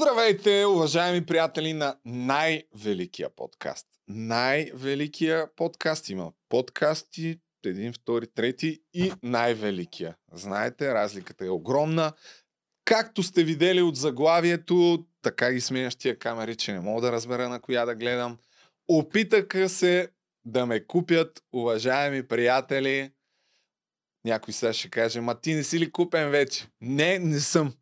Здравейте, уважаеми приятели на най-великия подкаст. Най-великия подкаст има подкасти, един, втори, трети и най-великия. Знаете, разликата е огромна. Както сте видели от заглавието, така ги сменяш тия камери, че не мога да разбера на коя да гледам. Опитаха се да ме купят, уважаеми приятели. Някой сега ще каже, ма ти не си ли купен вече? Не, не съм.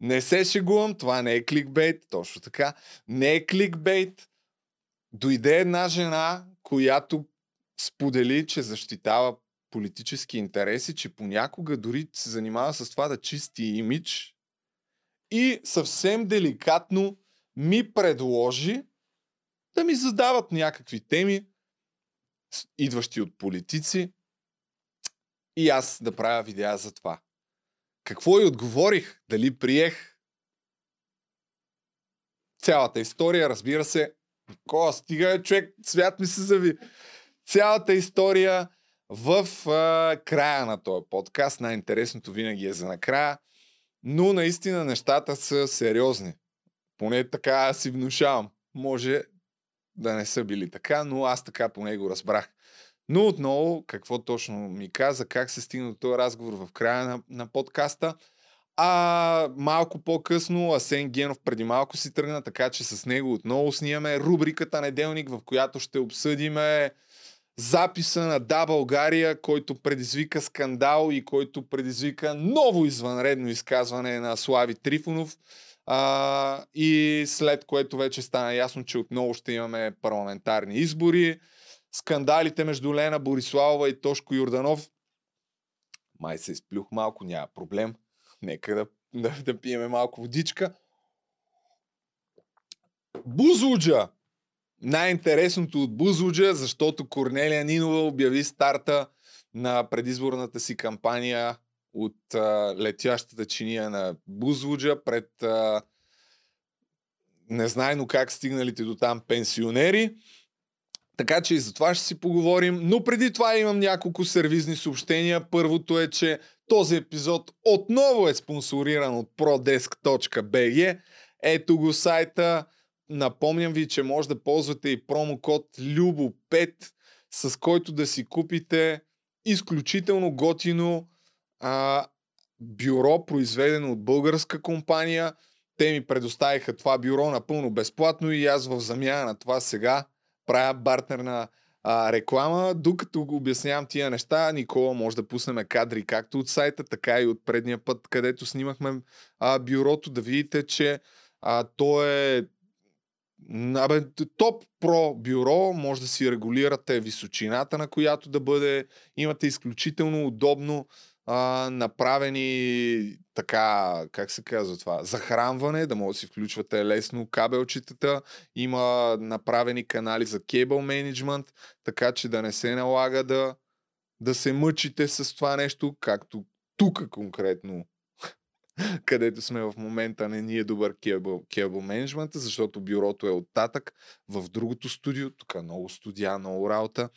Не се шегувам, това не е кликбейт, точно така. Не е кликбейт. Дойде една жена, която сподели, че защитава политически интереси, че понякога дори се занимава с това да чисти имидж и съвсем деликатно ми предложи да ми задават някакви теми, идващи от политици и аз да правя видеа за това. Какво и отговорих? Дали приех? Цялата история, разбира се. Ко, стига човек, свят ми се зави. Цялата история в а, края на този подкаст. Най-интересното винаги е за накрая. Но наистина нещата са сериозни. Поне така си внушавам. Може да не са били така, но аз така поне го разбрах. Но отново, какво точно ми каза, как се стигна до този разговор в края на, на подкаста. А малко по-късно Асен Генов преди малко си тръгна, така че с него отново снимаме рубриката Неделник, в която ще обсъдиме записа на Да България, който предизвика скандал и който предизвика ново извънредно изказване на Слави Трифонов. А, и след което вече стана ясно, че отново ще имаме парламентарни избори скандалите между Лена Бориславова и Тошко Юрданов. Май се изплюх малко, няма проблем. Нека да, да, да пиеме малко водичка. Бузлуджа! Най-интересното от Бузлуджа, защото Корнелия Нинова обяви старта на предизборната си кампания от а, летящата чиния на Бузлуджа пред а, незнайно как стигналите до там пенсионери. Така че и за това ще си поговорим. Но преди това имам няколко сервизни съобщения. Първото е, че този епизод отново е спонсориран от prodesk.bg. Ето го сайта. Напомням ви, че може да ползвате и промокод LUBO5, с който да си купите изключително готино а, бюро, произведено от българска компания. Те ми предоставиха това бюро напълно безплатно и аз в замяна на това сега правя бартерна а, реклама. Докато го обяснявам тия неща, Никола може да пуснем кадри както от сайта, така и от предния път, където снимахме а, бюрото, да видите, че а, то е Абе, топ про бюро, може да си регулирате височината, на която да бъде. Имате изключително удобно а, направени така, как се казва това, захранване, да може да си включвате лесно кабелчетата, има направени канали за кейбъл менеджмент, така че да не се налага да, да се мъчите с това нещо, както тук конкретно където сме в момента, не ни е добър кейбъл менеджмент, защото бюрото е оттатък в другото студио, тук е много студия, много работа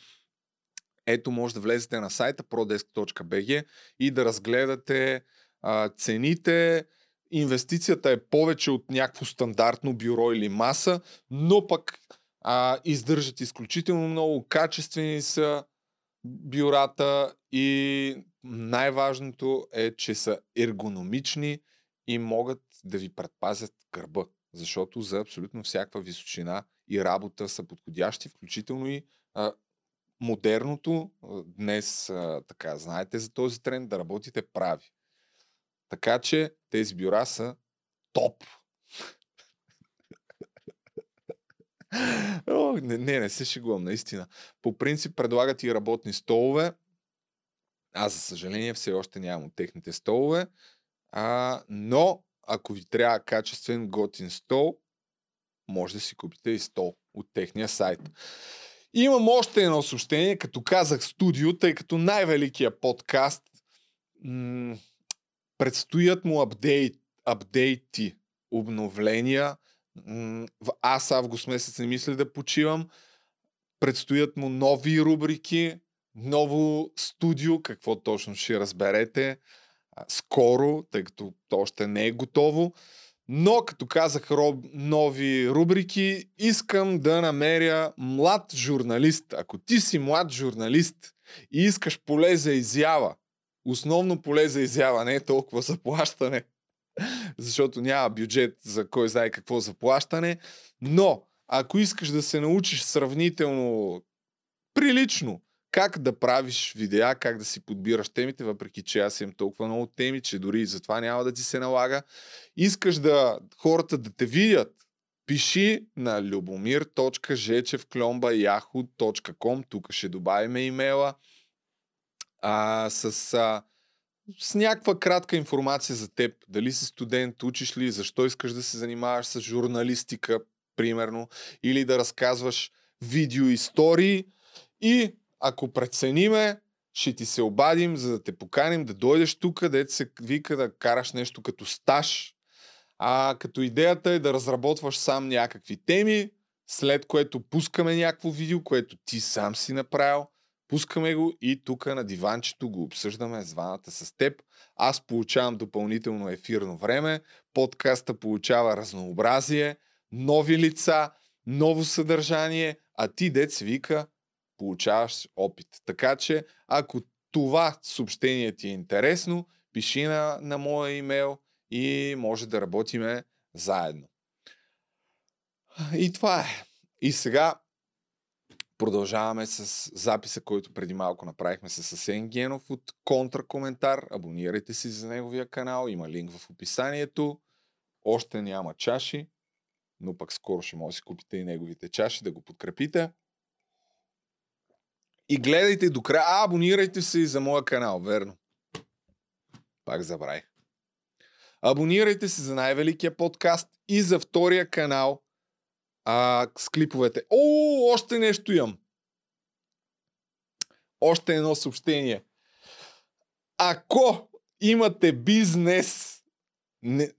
ето може да влезете на сайта prodesk.bg и да разгледате а, цените. Инвестицията е повече от някакво стандартно бюро или маса, но пък а, издържат изключително много, качествени са бюрата и най-важното е, че са ергономични и могат да ви предпазят гърба, защото за абсолютно всяка височина и работа са подходящи, включително и а, модерното днес, така, знаете за този тренд, да работите прави. Така че тези бюра са топ. О, не, не, не се шегувам, наистина. По принцип предлагат и работни столове. Аз, за съжаление, все още нямам от техните столове. А, но, ако ви трябва качествен готин стол, може да си купите и стол от техния сайт. Имам още едно съобщение, като казах студио, тъй като най-великият подкаст м- предстоят му апдейт, апдейти, обновления. М- аз август месец не мисля да почивам. Предстоят му нови рубрики, ново студио, какво точно ще разберете скоро, тъй като то още не е готово. Но, като казах роб, нови рубрики, искам да намеря млад журналист. Ако ти си млад журналист и искаш поле за изява, основно поле за изява, не е толкова заплащане, защото няма бюджет за кой знае какво заплащане, но ако искаш да се научиш сравнително прилично как да правиш видеа, как да си подбираш темите, въпреки че аз имам толкова много теми, че дори и затова няма да ти се налага. Искаш да хората да те видят, пиши на любомир.жечевкломба.yahoo.com Тук ще добавим имейла а, с, а, с някаква кратка информация за теб. Дали си студент, учиш ли, защо искаш да се занимаваш с журналистика, примерно, или да разказваш видеоистории и ако прецениме, ще ти се обадим, за да те поканим да дойдеш тук, където се вика да караш нещо като стаж. А като идеята е да разработваш сам някакви теми, след което пускаме някакво видео, което ти сам си направил, пускаме го и тук на диванчето го обсъждаме с ваната с теб. Аз получавам допълнително ефирно време, подкаста получава разнообразие, нови лица, ново съдържание, а ти се вика получаваш опит. Така че, ако това съобщение ти е интересно, пиши на, на моя имейл и може да работиме заедно. И това е. И сега продължаваме с записа, който преди малко направихме с Асен Генов от контракоментар. Абонирайте се за неговия канал, има линк в описанието. Още няма чаши, но пък скоро ще може да си купите и неговите чаши, да го подкрепите. И гледайте до края. А, абонирайте се и за моя канал, верно. Пак забравих. Абонирайте се за най-великия подкаст и за втория канал а, с клиповете. О, още нещо имам. Още едно съобщение. Ако имате бизнес, не...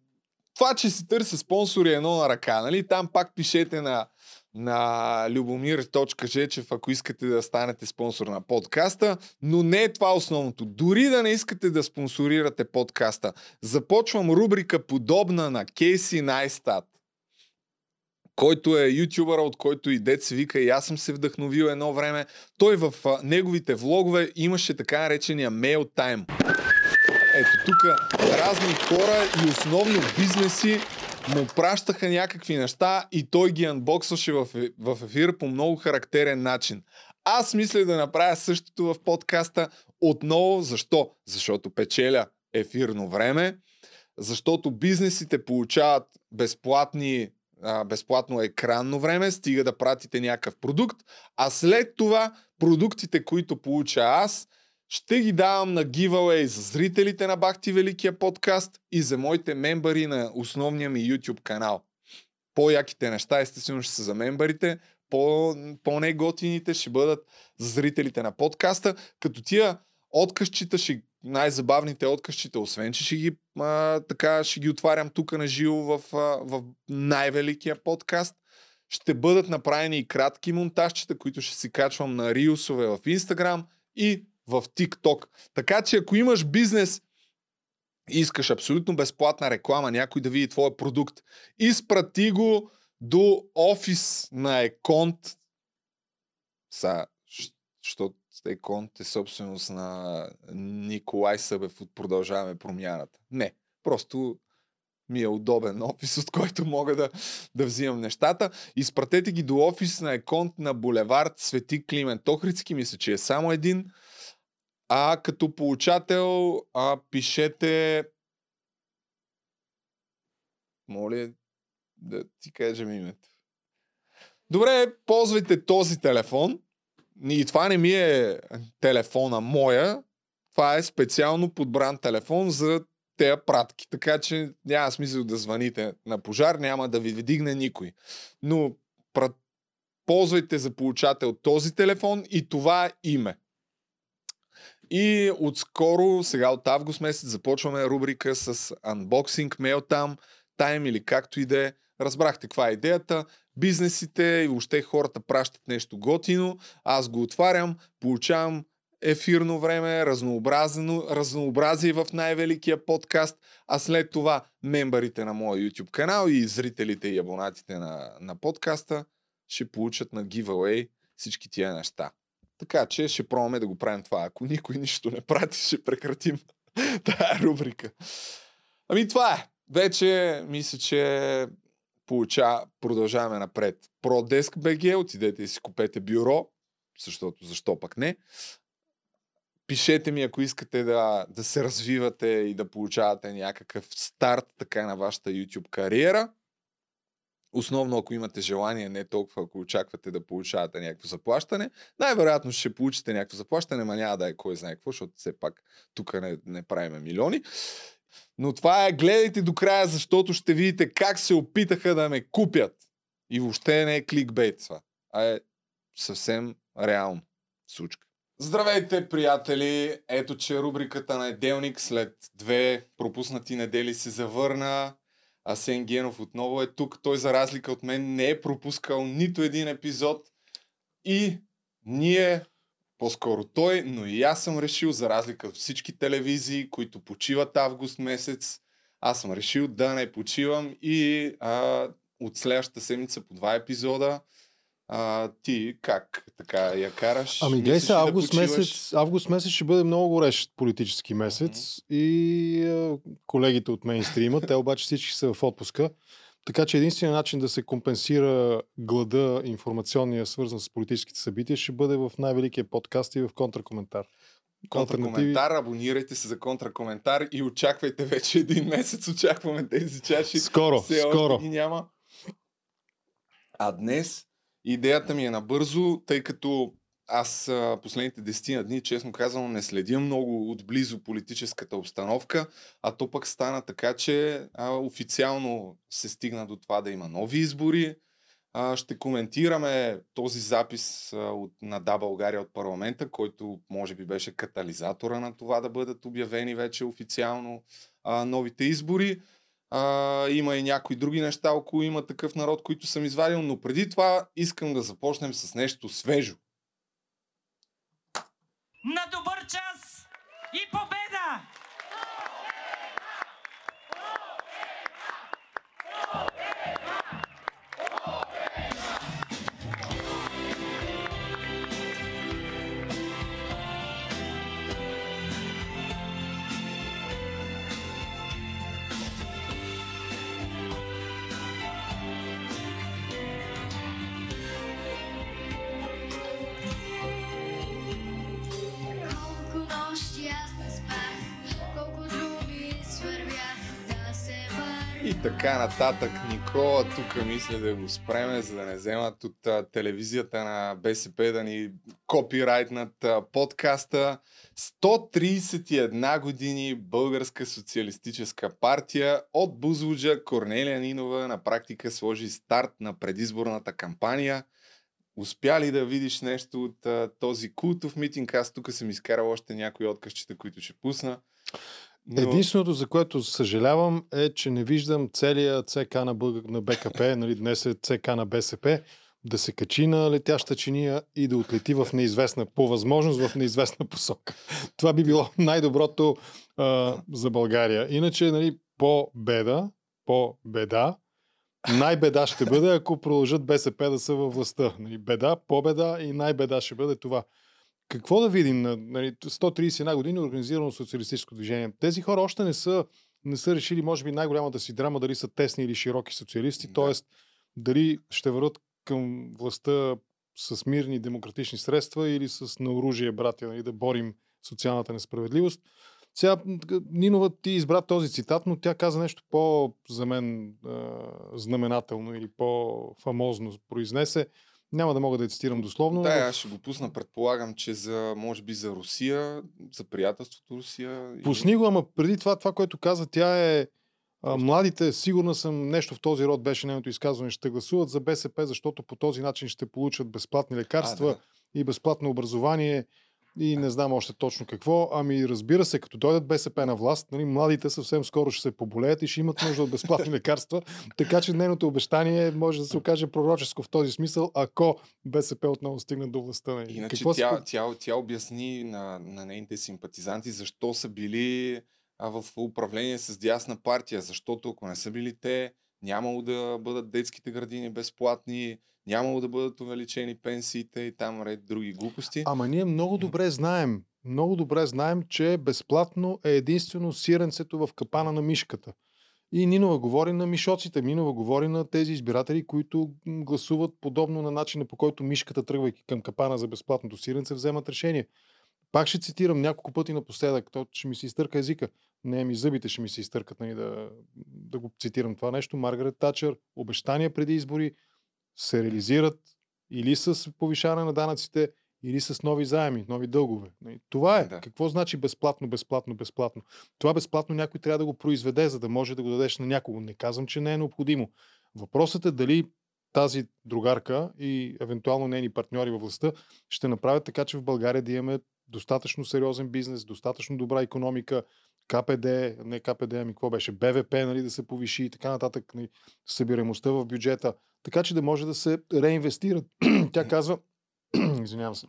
това, че си търся спонсори е едно на ръка, нали? Там пак пишете на на любомир.жечев, ако искате да станете спонсор на подкаста, но не е това основното. Дори да не искате да спонсорирате подкаста, започвам рубрика подобна на Кейси Найстат, който е ютубър, от който и се вика и аз съм се вдъхновил едно време. Той в неговите влогове имаше така наречения mail time. Ето тук разни хора и основно бизнеси му пращаха някакви неща и той ги анбоксваше в, в ефир по много характерен начин. Аз мисля да направя същото в подкаста отново. Защо? Защото печеля ефирно време, защото бизнесите получават безплатни, а, безплатно екранно време, стига да пратите някакъв продукт, а след това продуктите, които получа аз, ще ги давам на giveaway за зрителите на Бахти Великия подкаст и за моите мембари на основния ми YouTube канал. По-яките неща, естествено, ще са за мембарите, по- по-неготините ще бъдат за зрителите на подкаста, като тия откъсчета ще най-забавните откъсчета, освен че ще ги, а, така, ще ги отварям тук на живо в, в най-великия подкаст, ще бъдат направени и кратки монтажчета, които ще си качвам на рилсове в Instagram и в TikTok. Така че ако имаш бизнес и искаш абсолютно безплатна реклама, някой да види твоя продукт, изпрати го до офис на Еконт. Са, защото Еконт е собственост на Николай Събев от Продължаваме промяната. Не, просто ми е удобен офис, от който мога да, да взимам нещата. Изпратете ги до офис на Еконт на булевард Свети Климент Охридски, мисля, че е само един. А като получател а, пишете моля да ти кажем името. Добре, ползвайте този телефон. И това не ми е телефона моя. Това е специално подбран телефон за тези пратки. Така че няма смисъл да звъните на пожар, няма да ви вдигне никой. Но ползвайте за получател този телефон и това име. И отскоро, сега от август месец, започваме рубрика с анбоксинг, мейл там, тайм или както и да е. Разбрахте каква е идеята. Бизнесите и въобще хората пращат нещо готино. Аз го отварям, получавам ефирно време, разнообразно, разнообразие в най-великия подкаст, а след това мембарите на моя YouTube канал и зрителите и абонатите на, на подкаста ще получат на giveaway всички тия неща. Така че ще пробваме да го правим това. Ако никой нищо не прати, ще прекратим тая рубрика. Ами това е. Вече мисля, че получа, продължаваме напред. ProDesk BG, отидете и си купете бюро, защото защо пък не. Пишете ми, ако искате да, да се развивате и да получавате някакъв старт така на вашата YouTube кариера. Основно ако имате желание, не толкова ако очаквате да получавате някакво заплащане. Най-вероятно ще получите някакво заплащане, ма няма да е кой знае какво, защото все пак тук не, не правиме милиони. Но това е, гледайте до края, защото ще видите как се опитаха да ме купят. И въобще не е кликбейт това, а е съвсем реално случка. Здравейте, приятели! Ето, че рубриката на Еделник след две пропуснати недели се завърна. Асен Генов отново е тук. Той, за разлика от мен, не е пропускал нито един епизод. И ние, по-скоро той, но и аз съм решил, за разлика от всички телевизии, които почиват август месец, аз съм решил да не почивам и а, от следващата седмица по два епизода а, ти как така я караш? Ами гледай се, август, да месец, август месец ще бъде много горещ политически месец mm-hmm. и а, колегите от мейнстрима, те обаче всички са в отпуска. Така че единственият начин да се компенсира глада информационния, свързан с политическите събития, ще бъде в най-великия подкаст и в контракоментар. Контракоментар, абонирайте се за контракоментар и очаквайте вече един месец, очакваме тези чаши. Скоро, Все скоро. Ги няма. А днес Идеята ми е набързо, тъй като аз последните десетина дни, честно казвам, не следя много отблизо политическата обстановка, а то пък стана така, че а, официално се стигна до това да има нови избори. А, ще коментираме този запис а, от, на Да България от парламента, който може би беше катализатора на това да бъдат обявени вече официално а, новите избори. А, има и някои други неща около има такъв народ, които съм извадил, но преди това искам да започнем с нещо свежо. На добър час и победа! Нататък. Никола тук мисля да го спреме, за да не вземат от а, телевизията на БСП да ни копирайтнат а, подкаста. 131 години Българска социалистическа партия от Бузлуджа Корнелия Нинова на практика сложи старт на предизборната кампания. Успя ли да видиш нещо от а, този култов митинг? Аз тук съм изкарал още някои откъщите, които ще пусна. Но... Единственото, за което съжалявам, е, че не виждам целия ЦК на, Бълг... на БКП, нали, днес е ЦК на БСП, да се качи на летяща чиния и да отлети в неизвестна, по възможност в неизвестна посока. Това би било най-доброто а, за България. Иначе, нали, по беда, по беда, най-беда ще бъде, ако продължат БСП да са във властта. Нали, беда, победа и най-беда ще бъде това какво да видим на нали, 131 години организирано социалистическо движение? Тези хора още не са, не са решили, може би, най-голямата си драма, дали са тесни или широки социалисти, да. т.е. дали ще върват към властта с мирни демократични средства или с наоружие, братя, нали, да борим социалната несправедливост. Сега Нинова ти избра този цитат, но тя каза нещо по, за мен, знаменателно или по-фамозно произнесе. Няма да мога да я цитирам дословно. Да, аз ще го пусна. Предполагам, че за, може би за Русия, за приятелството Русия. Пусни го, ама преди това, това, което каза, тя е а, младите, сигурно съм, нещо в този род беше нейното изказване, ще гласуват за БСП, защото по този начин ще получат безплатни лекарства а, да. и безплатно образование. И не знам още точно какво. Ами разбира се, като дойдат БСП на власт, нали, младите съвсем скоро ще се поболеят и ще имат нужда от безплатни лекарства. Така че нейното обещание може да се окаже пророческо в този смисъл, ако БСП отново стигне до властта. Нали. Иначе Какво тя, си... тя, тя обясни на, на нейните симпатизанти защо са били а, в управление с дясна партия. Защото ако не са били те, нямало да бъдат детските градини безплатни, нямало да бъдат увеличени пенсиите и там ред други глупости. Ама ние много добре знаем, много добре знаем, че безплатно е единствено сиренцето в капана на мишката. И Нинова говори на мишоците, Нинова говори на тези избиратели, които гласуват подобно на начина по който мишката, тръгвайки към капана за безплатното сиренце, вземат решение. Пак ще цитирам няколко пъти напоследък, то ще ми се изтърка езика. Не, ми зъбите ще ми се изтъркат нали, да, да го цитирам това нещо. Маргарет Тачър, обещания преди избори се реализират или с повишаване на данъците, или с нови заеми, нови дългове. Нали, Това е. Да. Какво значи безплатно, безплатно, безплатно? Това безплатно някой трябва да го произведе, за да може да го дадеш на някого. Не казвам, че не е необходимо. Въпросът е дали тази другарка и евентуално нейни партньори във властта ще направят така, че в България да имаме достатъчно сериозен бизнес, достатъчно добра економика, КПД, не КПД, ами какво беше, БВП, нали, да се повиши и така нататък, нали, събираемостта в бюджета, така че да може да се реинвестират. Тя казва, извинявам се,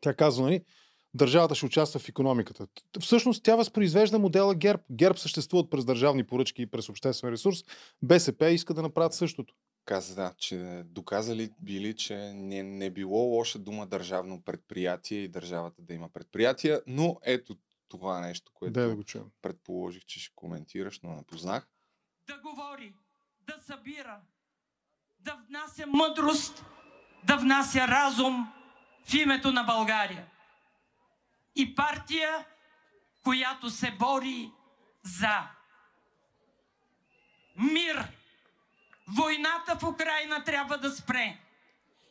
тя казва, нали, държавата ще участва в економиката. Всъщност тя възпроизвежда модела ГЕРБ. ГЕРБ съществуват през държавни поръчки и през обществен ресурс. БСП иска да направят същото. Каза, да, че доказали били, че не, не било лоша дума държавно предприятие и държавата да има предприятия, но ето това нещо, което Дай да го чуем. предположих, че ще коментираш, но не познах. да говори, да събира, да внася мъдрост, да внася разум в името на България. И партия, която се бори за мир. Войната в Украина трябва да спре.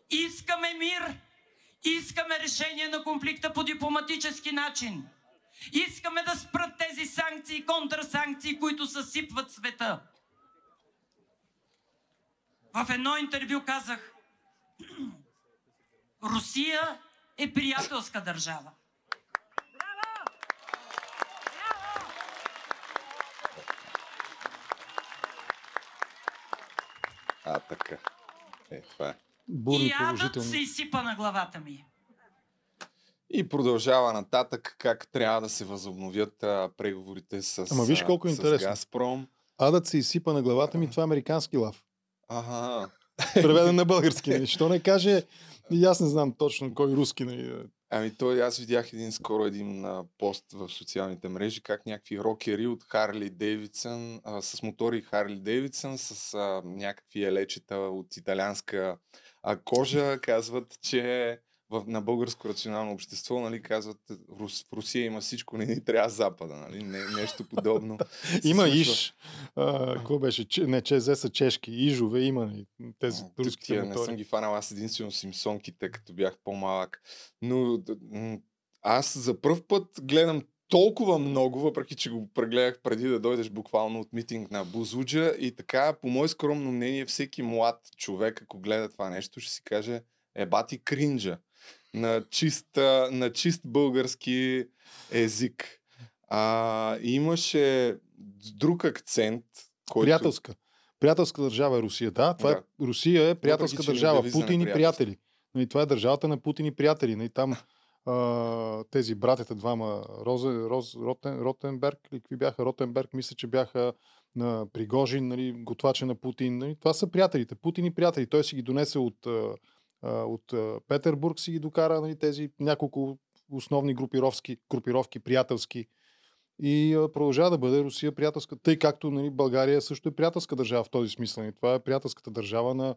Искаме мир. Искаме решение на конфликта по дипломатически начин. Искаме да спрат тези санкции и контрсанкции, които съсипват света. В едно интервю казах, Русия е приятелска държава. А, така. Е, това е. Бурни И адът се изсипа на главата ми. И продължава нататък как трябва да се възобновят а, преговорите с, Ама виж колко е с интересно. Газпром. Адът се изсипа на главата ми, това е американски лав. Ага. Преведен на български. Нали? Що не каже, и аз не знам точно кой руски. Нали? Ами той, аз видях един скоро един а, пост в социалните мрежи, как някакви рокери от Харли Дейвидсън, а, с мотори Харли Дейвидсън, с а, някакви елечета от италианска а, кожа, казват, че в, на българско рационално общество, нали, казват, Рус, в Русия има всичко, не ни трябва Запада, нали, не, нещо подобно. Има. Иш. А, какво беше? Не, ЧЗ са чешки. Ижове има тези О, тук руските тия не съм ги фанал, аз единствено Симсонките, като бях по-малък. Но аз за първ път гледам толкова много, въпреки че го прегледах преди да дойдеш буквално от митинг на Бузуджа и така, по мое скромно мнение, всеки млад човек, ако гледа това нещо, ще си каже, е бати кринджа на чист, на чист български език. А, имаше друг акцент, който... Приятелска. Приятелска държава е Русия. Да, това Да. е, Русия е приятелска ни държава. Путин и приятели. Нали, това е държавата на Путин и приятели. Нали, там а, тези братята двама, Розе, Роз, Ротен, Ротенберг, или какви бяха? Ротенберг, мисля, че бяха на Пригожин, нали, готвача на Путин. Нали, това са приятелите. Путин и приятели. Той си ги донесе от, от Петербург, си ги докара нали, тези няколко основни групировки, групировки приятелски. И продължава да бъде Русия приятелска, тъй както нали, България също е приятелска държава в този смисъл. И това е приятелската държава на,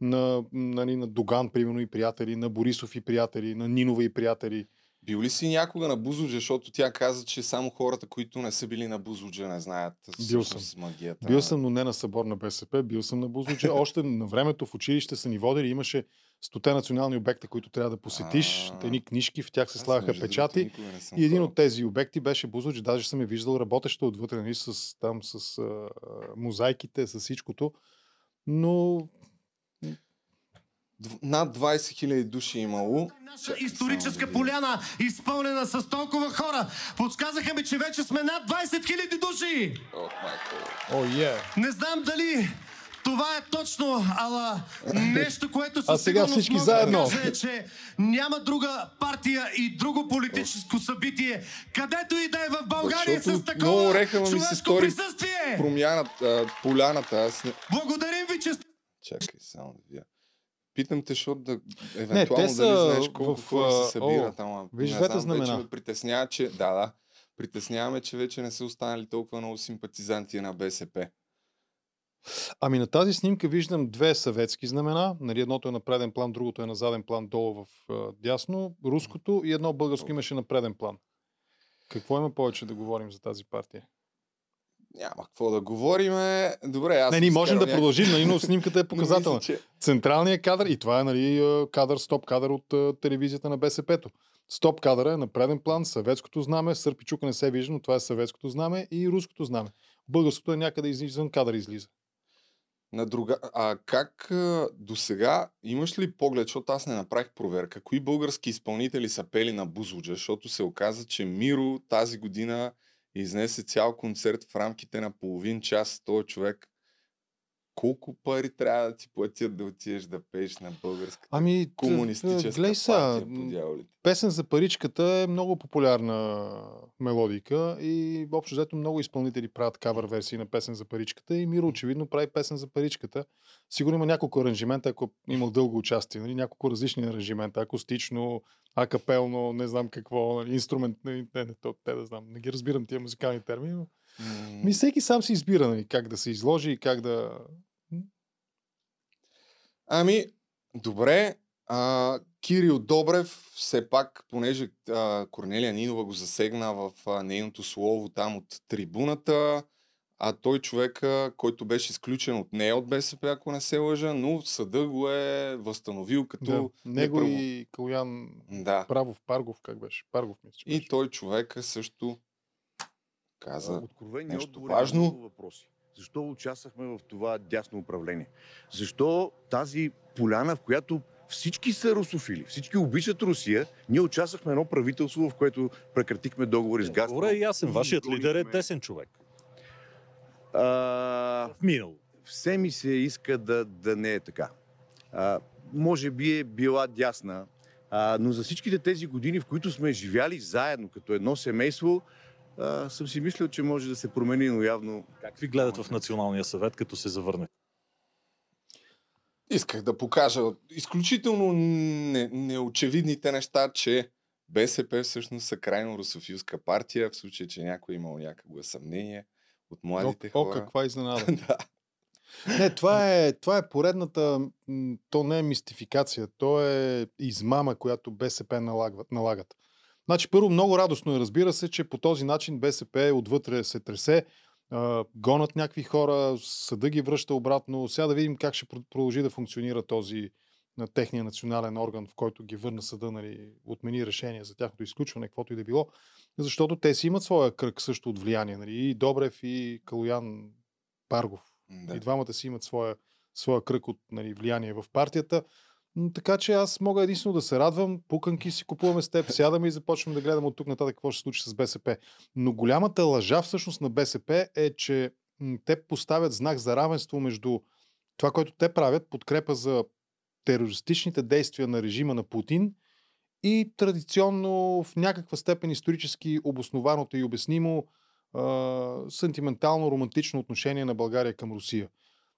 на, нали, на Доган, примерно, и приятели, на Борисов и приятели, на Нинова и приятели. Бил ли си някога на Бузуджа, защото тя каза, че само хората, които не са били на Бузуджа, не знаят Бил всъщност магията. Бил съм, но не на събор на БСП, бил съм на Бузлуче. Още на времето в училище са ни водили, имаше стоте национални обекта, които трябва да посетиш, едни книжки, в тях се слагаха печати. И един от тези обекти беше Бузлуч, даже съм я виждал работеща отвътре, нали, с, там с а, мозайките, с всичкото. Но Над 20 000 души е имало. Наша историческа поляна, изпълнена с толкова хора. Подсказаха ми, че вече сме над 20 000 души. О, майко. О, е. Не знам дали това е точно, ала нещо, което със сега всички мога заедно. да кажа е, че няма друга партия и друго политическо събитие, където и да е в България Защото с такова много ми се човешко стори присъствие. Промяната, поляната, аз не... Благодарим ви, че сте Чакай само да видя. Питам те, защото да, те евентуално са дали знаеш колко в, хора се събират, о, ама виж не двете знам, вече знамена. ме притеснява, че да, да, притесняваме, че вече не са останали толкова много симпатизанти на БСП. Ами на тази снимка виждам две съветски знамена. Нали, едното е на преден план, другото е на заден план долу в а, дясно. Руското и едно българско имаше на преден план. Какво има повече да говорим за тази партия? Няма какво да говорим. Добре, аз не, ние можем да продължим, нали, но снимката е показателна. мисля, че... Централният кадър, и това е нали, кадър, стоп кадър от а, телевизията на БСП-то. Стоп кадъра е на преден план, съветското знаме, Сърпичука не се вижда, но това е съветското знаме и руското знаме. Българското е някъде из- извън кадър излиза. На друга... А как до сега имаш ли поглед, защото аз не направих проверка, кои български изпълнители са пели на Бузлуджа, защото се оказа, че Миро тази година изнесе цял концерт в рамките на половин час. Той човек колко пари трябва да ти платят да отидеш да пееш на българската Ами, комунистическа глей са, партия? Песен за паричката е много популярна мелодика и общо взето много изпълнители правят кавър версии на песен за паричката и Миро очевидно прави песен за паричката. Сигурно има няколко аранжимента, ако имал дълго участие, нали? няколко различни аранжимента, акустично, акапелно, не знам какво, нали? инструмент, не, не, не, то, те да знам, не ги разбирам тия музикални термини, но М, ми всеки сам си избира нали? как да се изложи и как да... Ами, добре. А, Кирил Добрев, все пак, понеже а, Корнелия Нинова го засегна в а, нейното слово там от трибуната, а той човека, който беше изключен от нея от БСП, ако не се лъжа, но съда го е възстановил като... да. Него неправо- и Калян Да. Правов, Паргов, как беше? Паргов, мисля, И той човека също каза... Откровени нещо отговори важно. на много въпроси. Защо участвахме в това дясно управление? Защо тази поляна, в която всички са русофили, всички обичат Русия, ние участвахме едно правителство, в което прекратихме договори с Газпром. Добре, ясен. И Вашият лидер е десен човек. А, В минало. все ми се иска да, да не е така. А, може би е била дясна, а, но за всичките тези години, в които сме живяли заедно като едно семейство, а, съм си мислил, че може да се промени, но явно Как ви гледат в Националния съвет, като се завърне? Исках да покажа изключително не, неочевидните неща, че БСП всъщност са крайно русофилска партия, в случай, че някой е имал някакво съмнение от младите о, хора. о, каква изненада. да. Не, това е, това е поредната, то не е мистификация, то е измама, която БСП налагат. налагат. Значи първо много радостно е, разбира се, че по този начин БСП отвътре се тресе, гонат някакви хора, съда ги връща обратно. Сега да видим как ще про- продължи да функционира този на техния национален орган, в който ги върна съда, нали, отмени решение за тяхното изключване, каквото и да било, защото те си имат своя кръг също от влияние. Нали, и Добрев, и Калоян Паргов. Да. И двамата си имат своя, своя кръг от нали, влияние в партията. Така че аз мога единствено да се радвам. Пуканки си купуваме с теб, сядаме и започваме да гледаме от тук нататък какво ще се случи с БСП. Но голямата лъжа всъщност на БСП е, че те поставят знак за равенство между това, което те правят, подкрепа за терористичните действия на режима на Путин и традиционно в някаква степен исторически обоснованото и обяснимо а, сентиментално, романтично отношение на България към Русия.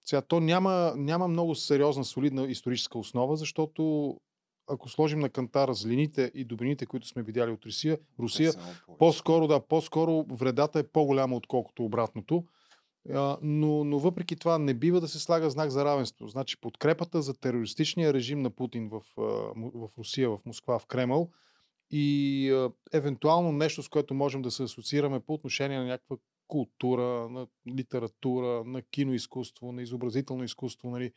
Сега, то няма, няма много сериозна, солидна историческа основа, защото ако сложим на кантар злините и добрините, които сме видяли от Русия, Русия по-скоро, да, по-скоро вредата е по-голяма, отколкото обратното. А, но, но въпреки това не бива да се слага знак за равенство. Значи подкрепата за терористичния режим на Путин в, в Русия, в Москва, в Кремъл и а, евентуално нещо, с което можем да се асоциираме по отношение на някаква култура, на литература, на киноизкуство, на изобразително изкуство. Нали.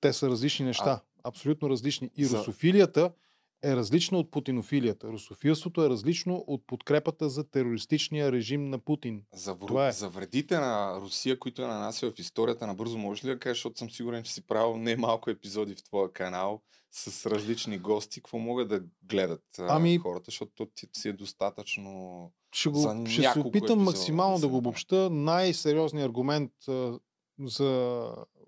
Те са различни неща. Абсолютно различни. И За- русофилията е различна от путинофилията. Русофилството е различно от подкрепата за терористичния режим на Путин. За. Това е. за вредите на Русия, които е нанасял в историята на бързо, можеш ли да кажеш, защото съм сигурен, че си правил не малко епизоди в твоя канал с различни гости, какво могат да гледат а, Ами- хората, защото то ти си е достатъчно... Ще, го, За ще се опитам епизода максимално да да го обобща. Най-сериозният аргумент а, за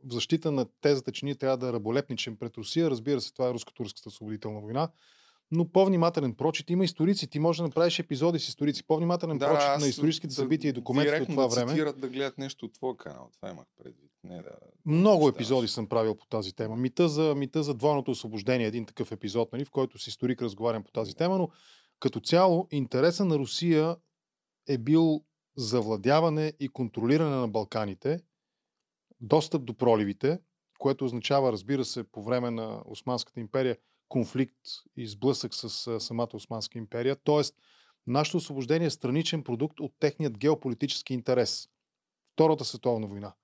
в защита на тезата, че ние трябва да раболепничим пред Русия, разбира се, това е руско-турската освободителна война. Но по-внимателен прочит има историци. Ти можеш да направиш епизоди с историци. По-внимателен прочит аз на историческите да- събития и документите от това да време. цитират да гледат нещо от твоя канал. Това имах предвид. Не да... Много обобщаваш. епизоди съм правил по тази тема. Мита за, мита за двойното освобождение, един такъв епизод, нали, в който с историк разговарям по тази тема, но като цяло интереса на Русия е бил завладяване и контролиране на Балканите, достъп до проливите, което означава, разбира се, по време на Османската империя конфликт и сблъсък с самата Османска империя. Тоест, нашето освобождение е страничен продукт от техният геополитически интерес. Втората световна война.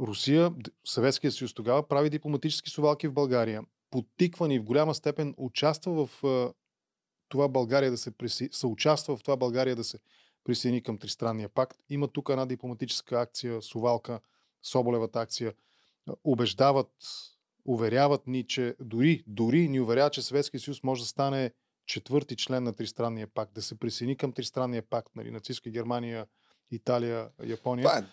Русия, Съветския съюз тогава, прави дипломатически совалки в България. Подтиквани в голяма степен участва в това България да се приси... съучаства в това България да се присъедини към Тристранния пакт. Има тук една дипломатическа акция, Сувалка, Соболевата акция. А, Убеждават, уверяват ни, че дори, дори ни уверяват, че Съветския съюз може да стане четвърти член на Тристранния пакт, да се присъедини към Тристранния пакт, нали, нацистска Германия, Италия, Япония. Това е...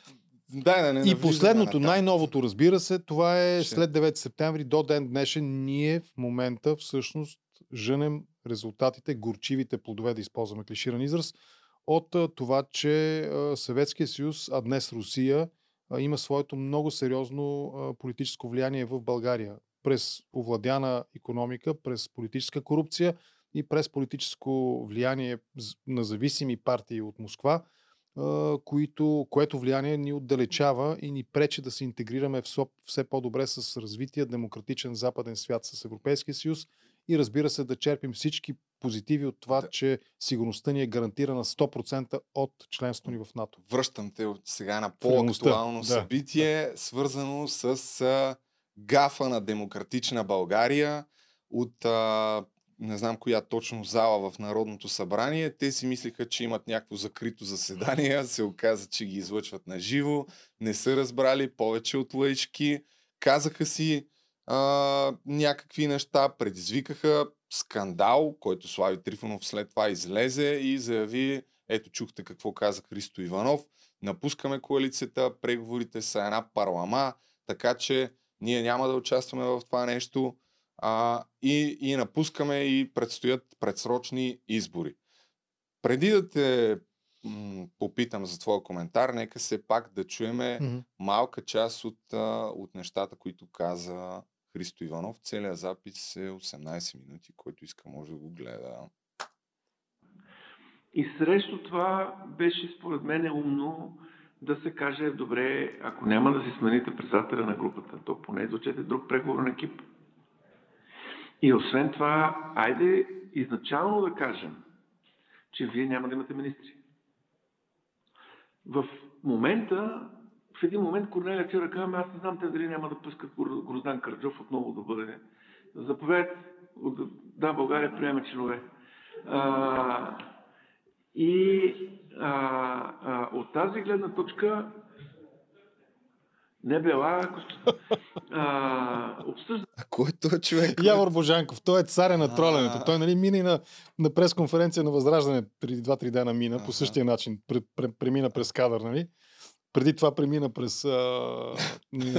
Дай да не И последното, най-новото, разбира се, това е Ще- след 9 септември до ден днешен. Ние в момента всъщност женем резултатите, горчивите плодове, да използваме клиширан израз, от това, че Съветския съюз, а днес Русия, има своето много сериозно политическо влияние в България. През овладяна економика, през политическа корупция и през политическо влияние на зависими партии от Москва, които, което влияние ни отдалечава и ни пречи да се интегрираме все по-добре с развития демократичен западен свят с Европейския съюз и разбира се да черпим всички позитиви от това, Да. че сигурността ни е гарантирана 100% от членството ни в НАТО. Връщам те от сега на по-актуално да. събитие, свързано с а, гафа на демократична България от а, не знам коя точно зала в Народното събрание. Те си мислиха, че имат някакво закрито заседание, се оказа, че ги излъчват на живо. Не са разбрали повече от лъички. Казаха си а, някакви неща, предизвикаха скандал, който Слави Трифонов след това излезе и заяви, ето чухте какво каза Христо Иванов, напускаме коалицията, преговорите са една парлама, така че ние няма да участваме в това нещо а, и, и напускаме и предстоят предсрочни избори. Преди да те м, попитам за твоя коментар, нека се пак да чуеме Мгм. малка част от, от нещата, които каза Христо Иванов. Целият запис е 18 минути, който иска може да го гледа. И срещу това беше според мен умно да се каже, добре, ако няма да си смените председателя на групата, то поне изучете друг преговорен екип. И освен това, айде изначално да кажем, че вие няма да имате министри. В момента, в един момент Корнелия вчера казва, «Ами аз не знам те дали няма да пускат Гроздан Карджов отново да бъде. От- Да, България приема членове. А, и а, а, от тази гледна точка не била, ако а, обсъжда А кой е този човек? Явор Божанков, той е царя на троленето. А. Той нали, мина и на, на пресконференция на Възраждане преди 2-3 дена мина, по същия начин. Пре, пре, премина през кадър, нали? Преди това премина през а,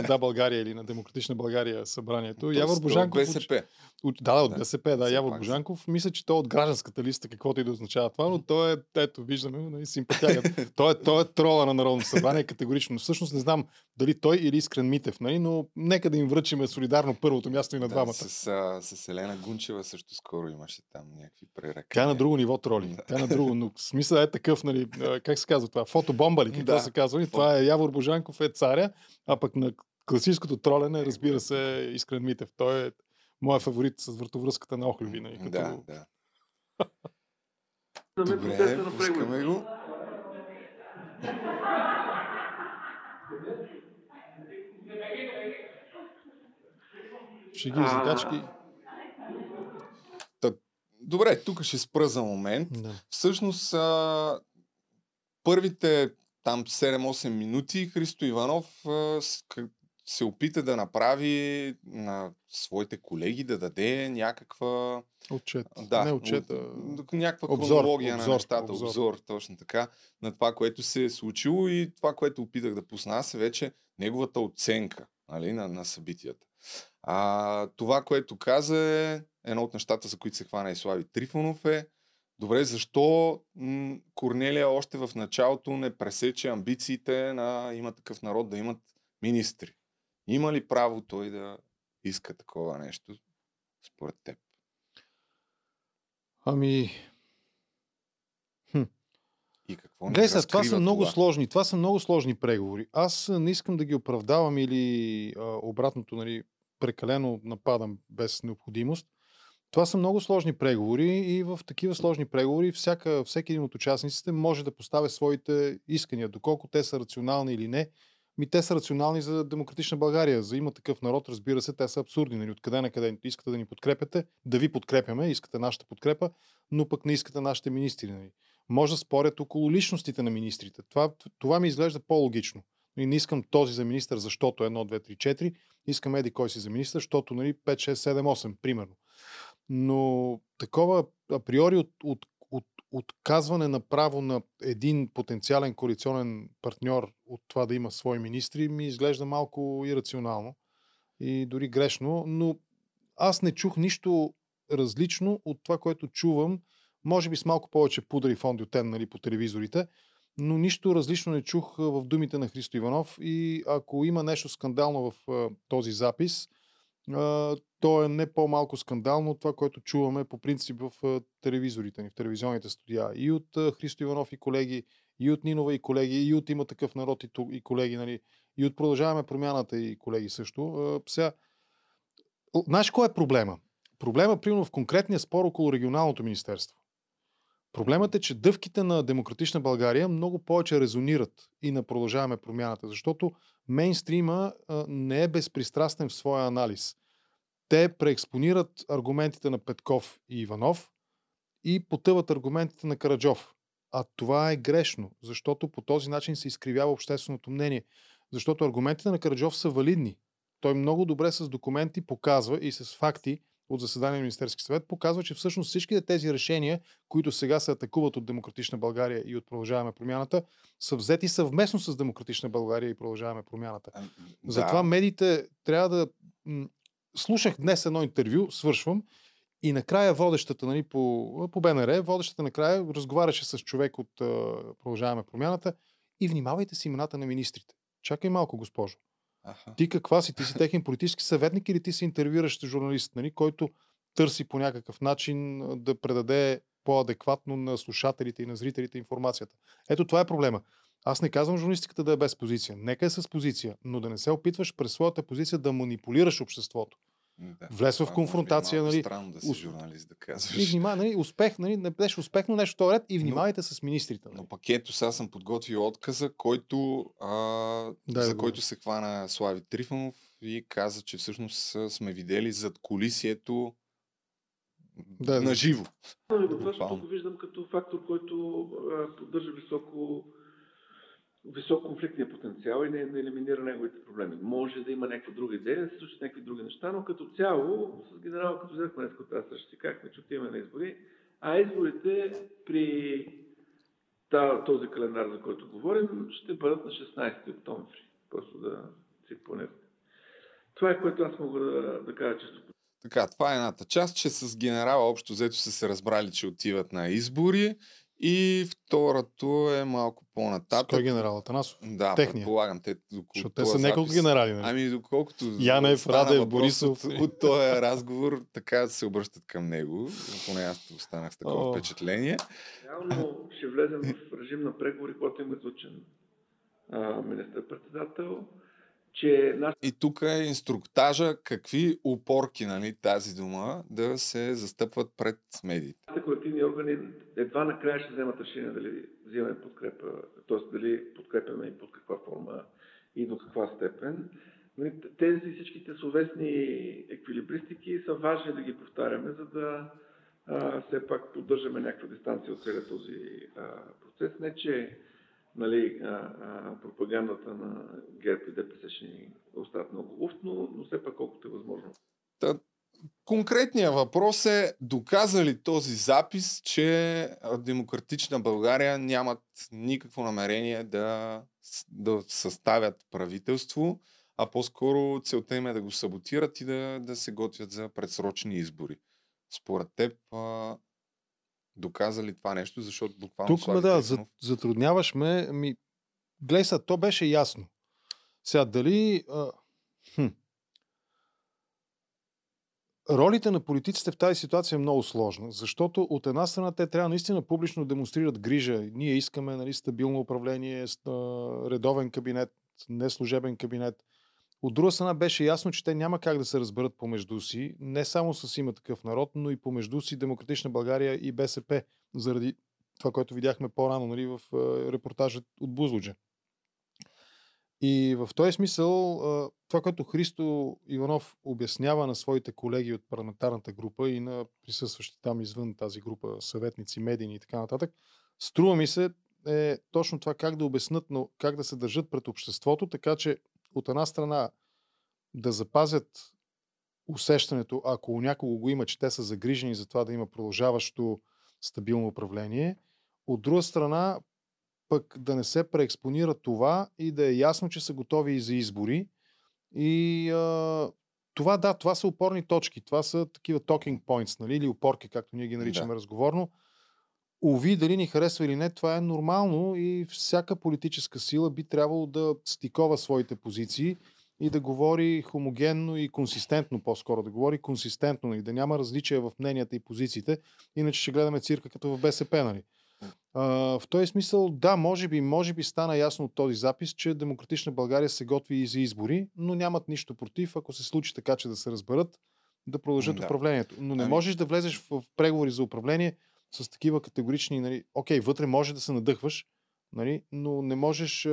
Да България или на Демократична България събранието. Той Явор Божанков... е БСП. От, да, да, от БСП, да, Явор пак. Божанков. Мисля, че той е от гражданската листа, каквото и да означава това, но той е, ето, виждаме, нали, симпатяга. той, е, той е трола на Народно събрание, категорично. Но Всъщност не знам дали той или Искрен Митев, нали, но нека да им връчиме солидарно първото място и на Да, двамата. с, а, с Елена Гунчева също скоро имаше там някакви преръкания. Тя е на друго ниво троли. Тя е на друго, но смисъл е такъв, нали, как се казва това? Фотобомба ли? Какво Да. се казва? И това е Явор Божанков е царя, а пък на класическото тролене, разбира се, Искрен Митев. Той е моя фаворит с въртовръзката на Охлюви. Нали, като... Да, да. Добре, пускаме го. Шеги и А, закачки. добре, тук ще спра за момент. Да. Всъщност, а, първите там 7-8 минути Христо Иванов се опита да направи на своите колеги да даде някаква Отчет. да, Не отчет, а... някаква обзор, хронология обзор, на нещата, обзор. обзор. точно така, на това, което се е случило и това, което опитах да пусна аз е вече неговата оценка нали, на, на събитията. А, това, което каза е едно от нещата, за които се хвана и Слави Трифонов е Добре, защо м- Корнелия още в началото не пресече амбициите на има такъв народ да имат министри? Има ли право той да иска такова нещо, според теб? Ами, И какво Гледай, сега, това са много това? сложни. Това са много сложни преговори. Аз не искам да ги оправдавам или а, обратното, нали, прекалено нападам без необходимост. Това са много сложни преговори и в такива сложни преговори всяка, всеки един от участниците може да поставя своите искания. Доколко те са рационални или не, ми те са рационални за демократична България. За има такъв народ, разбира се, те са абсурдни. Нали? Откъде на къде искате да ни подкрепяте, да ви подкрепяме, искате нашата подкрепа, но пък не искате нашите министри. Нали? може да спорят около личностите на министрите. Това, това ми изглежда по-логично. Нали, Не искам този за министър, защото 1, 2, 3, 4. Искам еди кой си за министър, защото нали, 5, 6, 7, 8, примерно. Но такова априори от, от, от, отказване на право на един потенциален коалиционен партньор от това да има свои министри ми изглежда малко ирационално и дори грешно, но аз не чух нищо различно от това, което чувам може би с малко повече пудра и фондиотен нали, по телевизорите, но нищо различно не чух в думите на Христо Иванов. И ако има нещо скандално в този запис, то е не по-малко скандално от това, което чуваме по принцип в телевизорите ни, в телевизионните студия. И от Христо Иванов и колеги, и от Нинова и колеги, и от има такъв народ и, и колеги, нали, и от продължаваме промяната и колеги също. Сега, знаеш кой е проблема? Проблема, примерно, в конкретния спор около регионалното министерство. Проблемът е, че дъвките на демократична България много повече резонират и на продължаваме промяната, защото мейнстрима не е безпристрастен в своя анализ. Те преекспонират аргументите на Петков и Иванов и потъват аргументите на Караджов. А това е грешно, защото по този начин се изкривява общественото мнение. Защото аргументите на Караджов са валидни. Той много добре с документи показва и с факти от заседание на Министерски съвет показва, че всъщност всичките тези решения, които сега се атакуват от Демократична България и от Продължаваме промяната, са взети съвместно с Демократична България и Продължаваме промяната. А, м, Затова медиите трябва да... Слушах днес едно интервю, свършвам, и накрая водещата нали, по, по БНР, водещата накрая разговаряше с човек от Продължаваме промяната и внимавайте с имената на министрите. Чакай малко, госпожо. Аха. Ти каква си? Ти си техен политически съветник или ти си интервюиращ журналист, нали, който търси по някакъв начин да предаде по-адекватно на слушателите и на зрителите информацията. Ето това е проблема. Аз не казвам журналистиката да е без позиция. Нека е с позиция, но да не се опитваш през своята позиция да манипулираш обществото. Да. Влез в Това е конфронтация, малко нали, Странно да си журналист да И казваш. внимай, нали, успех, нали, не беше успех, но нещо този ред и Но- внимавайте с министрите. Нали. Но пък ето сега съм подготвил отказа, който, а, Дай за да който се хвана Слави Трифонов и каза, че всъщност сме видели зад колисието Да, да. на живо. Това, защото Буквално. го виждам като фактор, който а, поддържа високо, висок конфликтния потенциал и не, не елиминира неговите проблеми. Може да има някаква друга идея, да се случат някакви други неща, но като цяло, с генерал, като взехме днес от тази си казахме, че отиваме на избори, а изборите при този календар, за който говорим, ще бъдат на 16 октомври. Просто да си планирате. Това е което аз мога да, да кажа чисто Така, това е едната част, че с генерала общо взето са се разбрали, че отиват на избори. И второто е малко С по-нататък. кой генерал Атанасов? Да, Техния. предполагам. Те, Защото те са няколко генерали. Нали? Ами доколкото Янев, Радев, Борисов. От, от този разговор така се обръщат към него. Поне аз останах с такова О. впечатление. Реално ще влезем в режим на преговори, който има излучен а, министър-председател, че И тук е инструктажа какви упорки, нали, тази дума, да се застъпват пред медиите. колективни органи едва накрая ще вземат решение дали взимаме подкрепа, т.е. дали подкрепяме и под каква форма и до каква степен. Нали, Тези всичките словесни еквилибристики са важни да ги повтаряме, за да а, все пак поддържаме някаква дистанция от целият този а, процес. Не, че нали, а, а, пропагандата на ГЕРБ и ДПС ще ни остават много луфт, но, но все пак колкото е възможно. Та, конкретният въпрос е, доказа ли този запис, че Демократична България нямат никакво намерение да, да съставят правителство, а по-скоро целта им е да го саботират и да, да се готвят за предсрочни избори. Според теб, а, доказа ли това нещо, защото буквално Тук ме да, за, затрудняваш ме. Ми, гледай са, то беше ясно. Сега, дали... А, хм, Ролите на политиците в тази ситуация е много сложна, защото от една страна те трябва наистина публично да демонстрират грижа. Ние искаме нали, стабилно управление, редовен кабинет, неслужебен кабинет. От друга страна беше ясно, че те няма как да се разберат помежду си, не само с има такъв народ, но и помежду си Демократична България и БСП, заради това, което видяхме по-рано нали, в репортажа от Бузлуджа. И в този смисъл, това, което Христо Иванов обяснява на своите колеги от парламентарната група и на присъстващи там извън тази група, съветници, медийни и така нататък, струва ми се е точно това как да обяснат, но как да се държат пред обществото, така че от една страна да запазят усещането, ако у някого го има, че те са загрижени за това да има продължаващо стабилно управление, от друга страна пък да не се преекспонира това и да е ясно, че са готови и за избори. И а, това да, това са опорни точки, това са такива talking points, нали, или опорки, както ние ги наричаме да. разговорно. Ови, дали ни харесва или не, това е нормално и всяка политическа сила би трябвало да стикова своите позиции и да говори хомогенно и консистентно, по-скоро да говори консистентно и да няма различия в мненията и позициите, иначе ще гледаме цирка като в БСП. Нали? А, в този смисъл, да, може би, може би стана ясно от този запис, че Демократична България се готви и за избори, но нямат нищо против, ако се случи така, че да се разберат, да продължат да. управлението. Но не ами... можеш да влезеш в преговори за управление с такива категорични, нали, окей, вътре може да се надъхваш, нали, но не можеш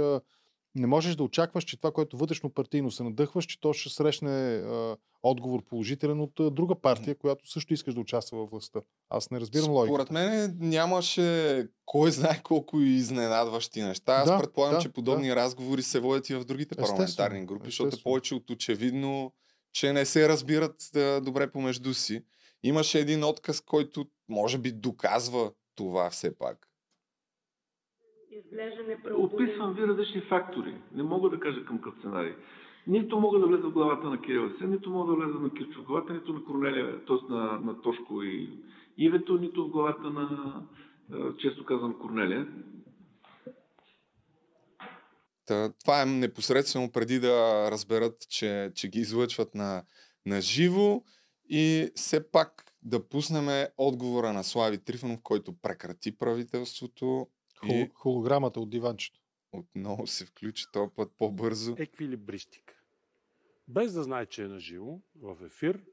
не можеш да очакваш, че това, което вътрешно партийно се надъхваш, че то ще срещне а, отговор положителен от а, друга партия, която също искаш да участва във властта. Аз не разбирам логиката. Според мен нямаше кой знае колко изненадващи неща. Аз да, предполагам, да, че подобни да. разговори се водят и в другите парламентарни групи, естествено. защото е повече от очевидно, че не се разбират да, добре помежду си. Имаше един отказ, който може би доказва това все пак изглежда неправдоподобно. Описвам ви различни фактори. Не мога да кажа към какъв сценарий. Нито мога да влеза в главата на Кирил Сен, нито мога да влеза на Кирчо в главата, нито на Корнелия, т.е. На, на Тошко и Ивето, нито в главата на, често казвам, Корнелия. Та, това е непосредствено преди да разберат, че, че ги излъчват на, на живо и все пак да пуснем отговора на Слави Трифонов, който прекрати правителството и... Холограмата от диванчето. Отново се включи този път по-бързо. Еквилибристика. Без да знае, че е наживо, в ефир,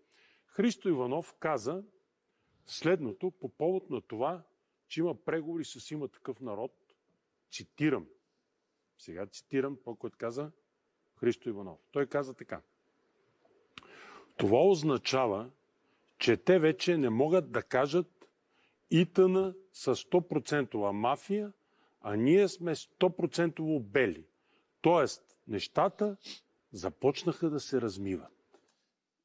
Христо Иванов каза следното по повод на това, че има преговори с има такъв народ. Цитирам. Сега цитирам по който каза Христо Иванов. Той каза така. Това означава, че те вече не могат да кажат Итана са 100% мафия, а ние сме 100% бели. Тоест, нещата започнаха да се размиват.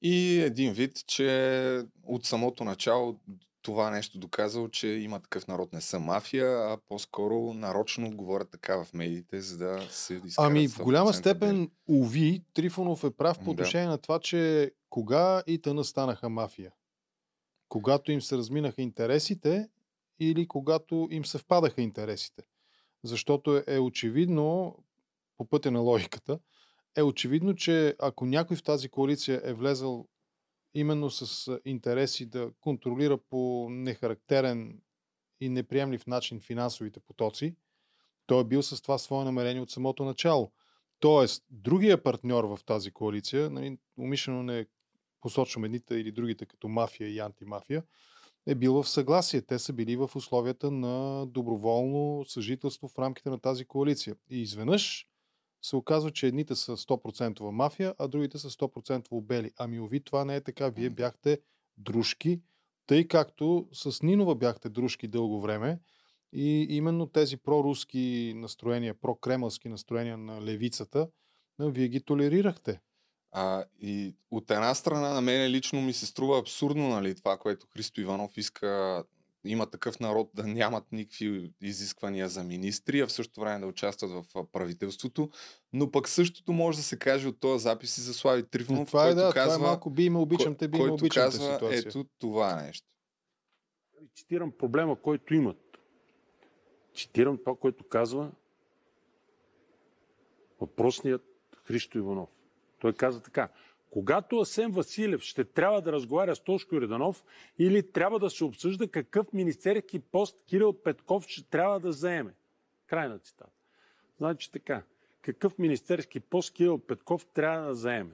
И един вид, че от самото начало това нещо доказало, че има такъв народ не са мафия, а по-скоро нарочно говорят така в медиите, за да се изкарат Ами в голяма степен, уви, Трифонов е прав по отношение да. на това, че кога и тъна станаха мафия? Когато им се разминаха интересите или когато им съвпадаха интересите. Защото е очевидно, по пътя на логиката, е очевидно, че ако някой в тази коалиция е влезал именно с интереси да контролира по нехарактерен и неприемлив начин финансовите потоци, той е бил с това свое намерение от самото начало. Тоест, другия партньор в тази коалиция, нали, умишлено не посочвам едните или другите като мафия и антимафия, е бил в съгласие. Те са били в условията на доброволно съжителство в рамките на тази коалиция. И изведнъж се оказва, че едните са 100% мафия, а другите са 100% бели. Ами ови, това не е така. Вие бяхте дружки Тъй както с Нинова бяхте дружки дълго време и именно тези проруски настроения, прокремълски настроения на левицата, вие ги толерирахте. А, и от една страна на мен лично ми се струва абсурдно, нали, това, което Христо Иванов иска има такъв народ да нямат никакви изисквания за министри, а в същото време да участват в правителството. Но пък същото може да се каже от този запис и за Слави Трифонов, това е, който да, казва, това е малко би ме обичам те, би ме който обичам те казва, ситуация. ето това нещо. Цитирам проблема, който имат. Цитирам това, което казва въпросният Христо Иванов. Той каза така. Когато Асен Василев ще трябва да разговаря с Тошко Йорданов или трябва да се обсъжда какъв министерски пост Кирил Петков ще трябва да заеме. Край на цитата. Значи така. Какъв министерски пост Кирил Петков трябва да заеме?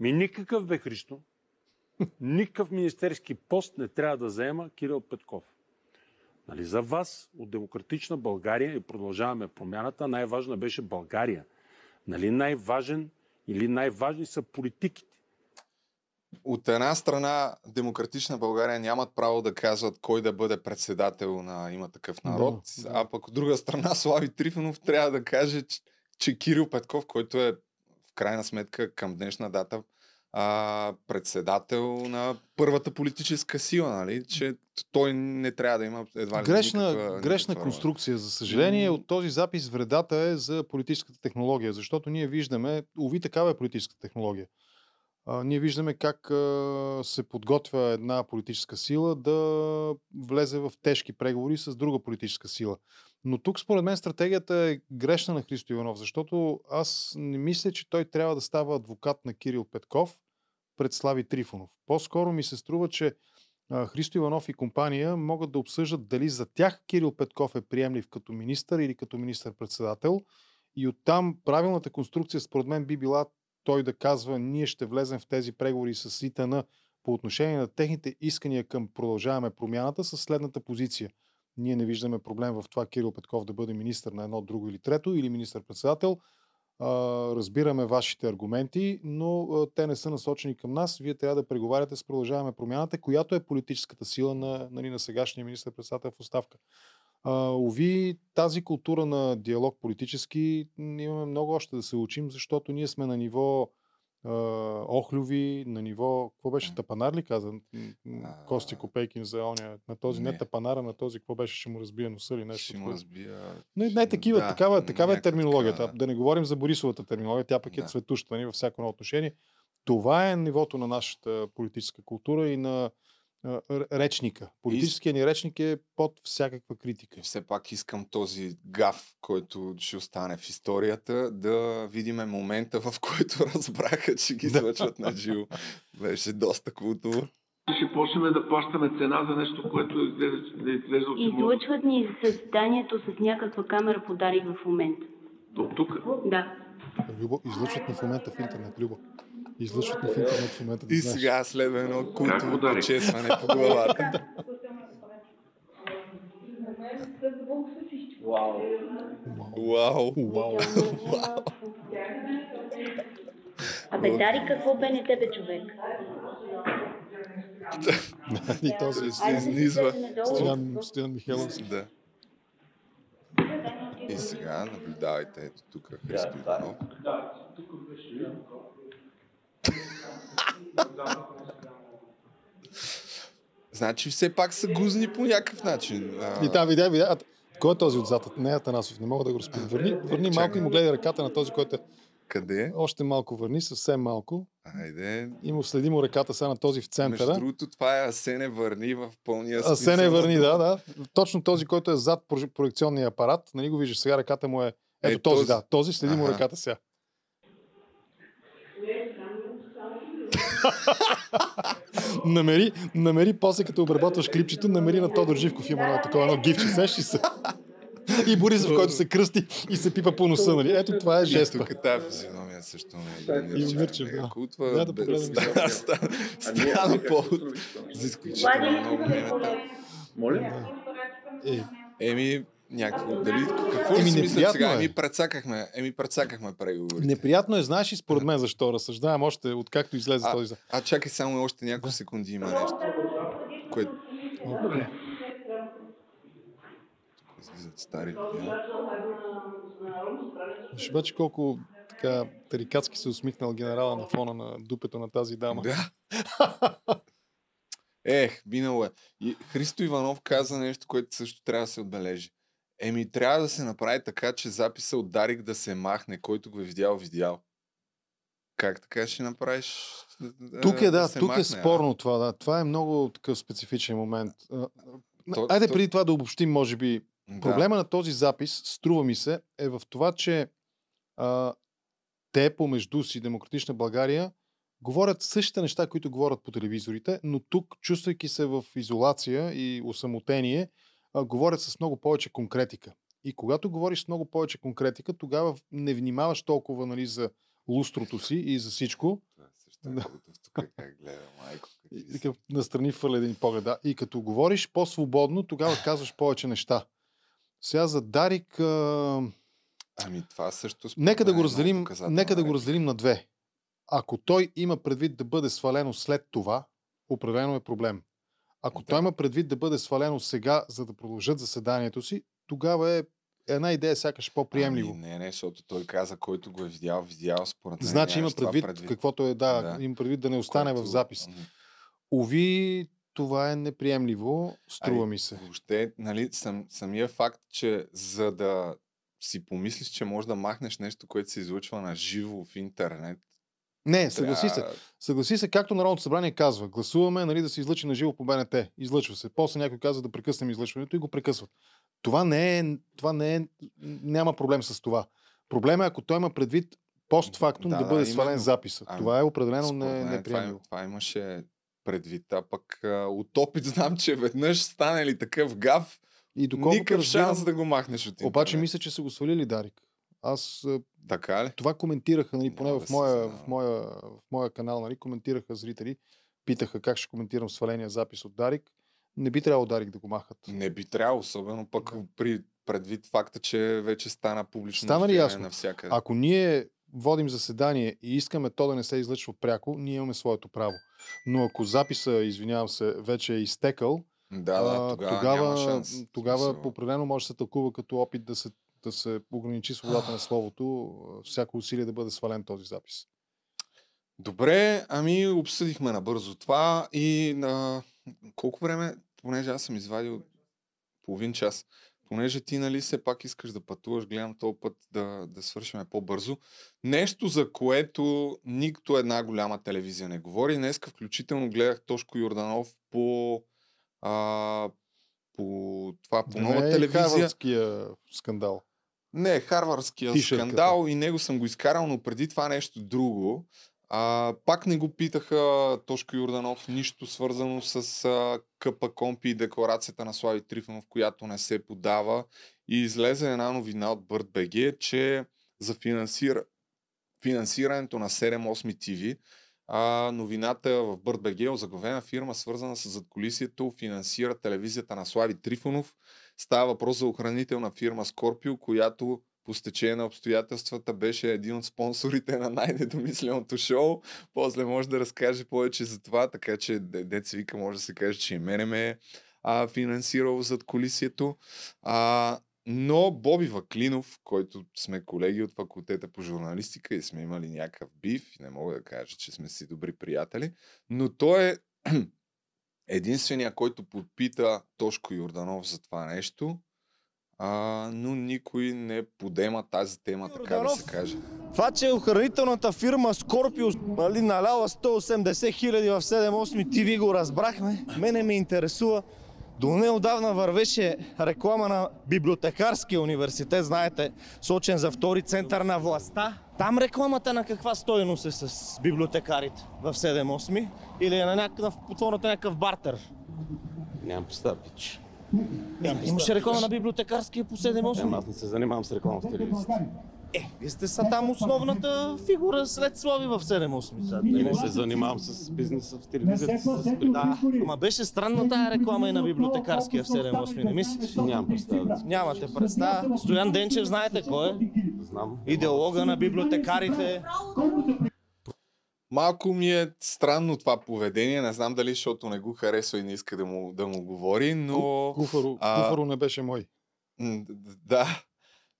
Ми никакъв бе Христо. Никакъв министерски пост не трябва да заема Кирил Петков. Нали, за вас от Демократична България и продължаваме промяната, най-важна беше България. Нали, най-важен или най-важни са политиките. От една страна, Демократична България нямат право да казват кой да бъде председател на има такъв народ, Да, да. а пък от друга страна Слави Трифонов трябва да каже, че, че Кирил Петков, който е в крайна сметка към днешна дата а, председател на първата политическа сила, нали? че той не трябва да има едва ли Грешна, никаква, грешна никаква конструкция, за съжаление. М. От този запис вредата е за политическата технология, защото ние виждаме, уви такава е политическата технология. А, ние виждаме как а, се подготвя една политическа сила да влезе в тежки преговори с друга политическа сила. Но тук, според мен, стратегията е грешна на Христо Иванов, защото аз не мисля, че той трябва да става адвокат на Кирил Петков пред Слави Трифонов. По-скоро ми се струва, че Христо Иванов и компания могат да обсъждат дали за тях Кирил Петков е приемлив като министър или като министър-председател. И оттам правилната конструкция, според мен, би била той да казва, ние ще влезем в тези преговори с ИТН по отношение на техните искания към продължаваме промяната с следната позиция. Ние не виждаме проблем в това Кирил Петков да бъде министър на едно, друго или трето, или министър-председател. А, разбираме вашите аргументи, но те не са насочени към нас. Вие трябва да преговаряте с продължаваме промяната, която е политическата сила на, нали, на сегашния министър-председател в оставка. Ови, тази култура на диалог политически имаме много още да се учим, защото ние сме на ниво охлюви, на ниво, какво беше, тапанар ли каза Кости Копейкин за оня, на този, не, не. тапанара, на този, какво беше, ще му разбие носа или нещо. Ще му разбия... Не, не такива, Да, такава, такава е терминологията. такава, Да не говорим за Борисовата терминология, тя пък е Да. цветуща нали, във всяко едно отношение. Това е нивото на нашата политическа култура и на речника. Политическият ни речник е под всякаква критика. И все пак искам този гаф, който ще остане в историята, да видим момента, в който разбраха, че ги излъчват на живо. Беше доста култово. Ще почнем да плащаме цена за нещо, което да изглежда очевидно. Излъчват ни създанието с някаква камера подарик в момента. От тук. Да. Любо, излъчват ни в момента в интернет, Любо. Излъчват в интернет в момента. Да И знаеш. сега следва едно култово почесване по главата. Вау! Уау. Абе, Дари, какво бе не тебе човек? И този се изнизва. Стоян, Стоян Михайлов. Да. И сега наблюдавайте ето тук Христо Иванов. Значи все пак са гузни по някакъв начин. А, И там видя, видя. Кой е този отзад? Не е Атанасов, не мога да го разпитам. Върни, върни малко и му гледай ръката на този, който е Къде? още малко върни, съвсем малко. Айде. И му следи му ръката сега на този в Между центъра. другото, това е Асене върни в пълния смисъл. върни, да, да. Точно този, който е зад проекционния апарат. Нали го виждаш, сега ръката му е... Ето Е, този, този. да. Този следи му Аха. ръката сега. намери, намери после като обработваш клипчето, намери на Тодор Живков има едно такова едно гифче, сещи се. И Борисов, който се кръсти и се пипа по носа, нали? Ето това е И жеста. тук тази физиономия също не е И Мирчев, да. Култва, Да, да погледнем стана, повод за изключително много. Моля? Е, Еми, някакво, дали, какво Еми, си мислят неприятно сега? е. Еми, прецакахме, еми, прецакахме преговорите. Неприятно е, знаеш и според мен защо разсъждавам още откакто излезе А, този. а чакай само още няколко секунди има нещо. Което излизат стари. Ще обаче колко така тарикатски се усмихнал генерала на фона на дупето на тази дама. Да. Ех, минало е. И Христо Иванов каза нещо, което също трябва да се отбележи. Еми, трябва да се направи така, че записа от Дарик да се махне, който го е видял, видял. Как така ще направиш? Тук е, да, се тук махне, е спорно това, да. Това е много такъв специфичен момент. А, То- Айде то- преди това да обобщим, може би. Да. Проблема на този запис, струва ми се, е в това, че а, те помежду си, Демократична България, говорят същите неща, които говорят по телевизорите, но тук, чувствайки се в изолация и осамотение, а, говорят с много повече конкретика. И когато говориш с много повече конкретика, тогава не внимаваш толкова нали, за лустрото си и за всичко. Това е също е Кутов тук как гледа, майко. И така настрани фърля един поглед. Да. И като говориш по-свободно, тогава казваш повече неща. Сега за Дарик, а, Ами това също според нека да го е разделим, нека да го разделим на две. Ако той има предвид да бъде свалено след това, определено е проблем. Ако Да. той има предвид да бъде свалено сега, за да продължат заседанието си, тогава е една идея сякаш по-приемливо. Ами, не, не, защото той каза, който го е видял, видял според мен. значи има това предвид, каквото е, да, Да. има предвид да не остане в което- запис. М, Ови, това е неприемливо, струва Ами, ми се. Въобще, нали, сам, самия факт, че за да си помислиш, че можеш да махнеш нещо, което се излъчва на живо в интернет. Не, съгласи се. Съгласи се, както Народното събрание казва. Гласуваме нали, да се излъчи на живо по БНТ. Излъчва се. После някой казва да прекъснем излъчването и го прекъсват. Това не е, това не е, няма проблем с това. Проблема е, ако той има предвид постфактум да, Да, да бъде свален именно. записа. Ами, това е определено не, това, неприемливо. им- това имаше предвид, а пък а, от опит знам, че веднъж стане ли такъв гав, И никакъв разбирам, шанс да го махнеш от интернет. Обаче мисля, че са го свалили Дарик. Аз Така ли? това коментираха, нали, поне в да се моя, в, моя, в моя канал, нали, коментираха зрители, питаха как ще коментирам сваления запис от Дарик. Не би трябвало Дарик да го махат. Не би трябвало, особено пък при предвид факта, че вече стана публично Стана ли ясно? навсякъде. Ако ние водим заседание и искаме то да не се излъчва пряко, ние имаме своето право. Но ако записа, извинявам се, вече е изтекал, Да, да, тогава, тогава, няма шанс. тогава определено може да се тълкува като опит да се, да се ограничи свободата на словото, всяко усилие да бъде свален този запис. Добре, ами обсъдихме набързо това и на колко време, понеже аз съм извадил половин час, понеже ти нали все пак искаш да пътуваш, гледам този път да, да свършим по-бързо. Нещо, за което нито една голяма телевизия не говори. Днеска включително гледах Тошко Йорданов по, а, по това, по Да нова е телевизия. Харвардския скандал. Не, харвардския Тишерката. скандал и него съм го изкарал, но преди това нещо друго. А, пак не го питаха Тошко Юрданов нищо свързано с а, КП Компи и декларацията на Слави Трифонов, която не се подава. И излезе една новина от БГ, че за финансира, финансирането на 7-8 TV а, новината в БГ е фирма, свързана с задколисието, финансира телевизията на Слави Трифонов. Става въпрос за охранителна фирма Скорпио, която по стечение на обстоятелствата беше един от спонсорите на най-недомисленото шоу. После може да разкаже повече за това, така че де- деца вика може да се каже, че и мене ме е а, финансирал зад колисието. А, но Боби Ваклинов, който сме колеги от факултета по журналистика и сме имали някакъв бив, не мога да кажа, че сме си добри приятели, но той е единствения, който подпита Тошко Йорданов за това нещо, а, но никой не подема тази тема, така да се каже. Това, че охранителната фирма Скорпио нали, наляла 180 хиляди в 7-8 TV го разбрахме. Мене ме интересува. До неодавна вървеше реклама на Библиотекарския университет, знаете, сочен за втори център на властта. Там рекламата на каква стоеност е с библиотекарите в 7-8 или е на някакъв, потворната някакъв бартер? Нямам представа, пич. Имаше реклама на библиотекарския по 7-8. Ама аз не се занимавам с реклама в телевизията. Е, вие сте са там основната фигура след Слави в 7-8. Не, не се занимавам с бизнеса в телевизията. С... Да, ама беше странна тая реклама и на библиотекарския в 7-8, не мислите? Нямам представа. Нямате представа. Стоян Денчев, знаете кой е? Знам. Идеолога на библиотекарите. Малко ми е странно това поведение. Не знам дали, защото не го харесва и не иска да му, да му говори, но... Куфаро, а, Куфаро не беше мой. Да.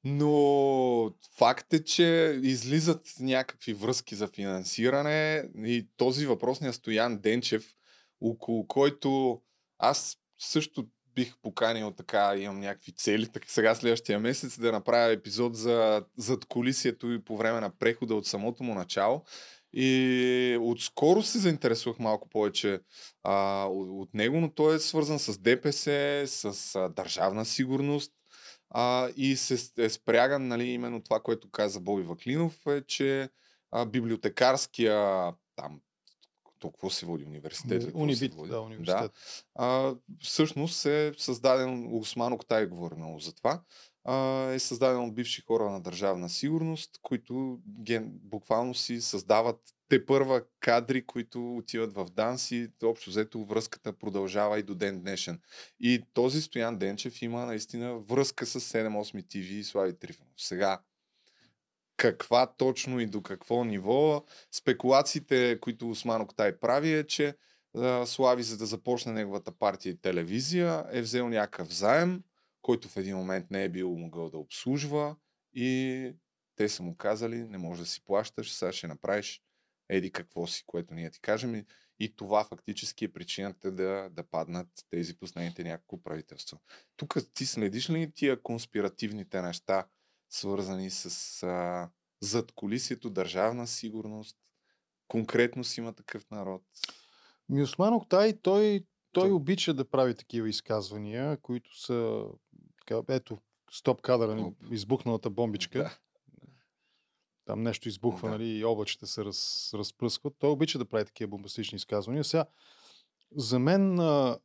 Но факт е, че излизат някакви връзки за финансиране и този въпросният Стоян Денчев, около който аз също бих поканил така, имам някакви цели, така сега следващия месец да направя епизод за зад колисието и по време на прехода от самото му начало. И отскоро се заинтересувах малко повече а, от него, но той е свързан с ДПС, с а, държавна сигурност. А, и се е спряган, нали, именно това, което каза Боби Ваклинов, е, че а, библиотекарския там, толкова се води университет. се Унибит, води? да, университет. А, всъщност е създаден, Осман Октай говори много за това, е създаден от бивши хора на държавна сигурност, които ген, буквално си създават те първа кадри, които отиват в ДАНС и общо взето връзката продължава и до ден днешен. И този Стоян Денчев има наистина връзка с 7-8 TV и Слави Трифонов. Сега, каква точно и до какво ниво. Спекулациите, които Осман Октай прави е, че Слави, за да започне неговата партия и телевизия, е взел някакъв заем, който в един момент не е бил могъл да обслужва и те са му казали, не можеш да си плащаш, сега ще направиш еди какво си, което ние ти кажем. И, и това фактически е причината да, да паднат тези последните няколко правителства. Тук ти следиш ли тия конспиративните неща, свързани с а, зад колисието, държавна сигурност? Конкретно си има такъв народ. Мюсман Октай, той, той обича да прави такива изказвания, които са така, ето, стоп кадъра, избухналата бомбичка. Да. Там нещо избухва, Да. нали, и облачета се раз, разпръскват. Той обича да прави такива бомбастични изказвания. Сега, за мен а,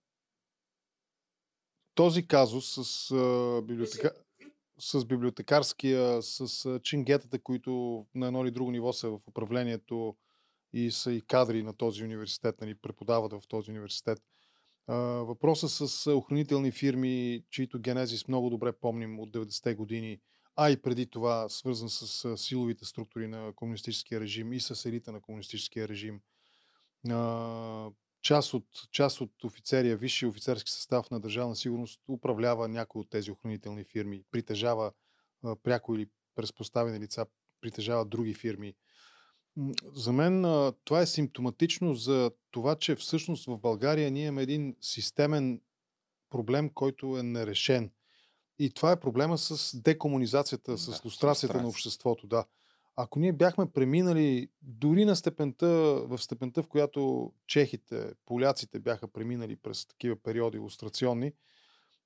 този казус с, а, библиотека... с библиотекарския, с а, чингетата, които на едно или друго ниво са в управлението и са и кадри на този университет, нали, преподават в този университет. А, въпросът с охранителни фирми, чието генезис много добре помним от 90-те години, а и преди това свързан с силовите структури на комунистическия режим и с елита на комунистическия режим. Част, от, част от офицерия, висши офицерски състав на държавна сигурност управлява някои от тези охранителни фирми, притежава пряко или през поставени лица, притежава други фирми. За мен а, това е симптоматично за това, че всъщност в България ние имаме един системен проблем, който е нерешен. И това е проблема с декомунизацията, с Да, лустрацията на лустрация. обществото. Да. Ако ние бяхме преминали дори на степента, в степента, в която чехите, поляците бяха преминали през такива периоди лустрационни,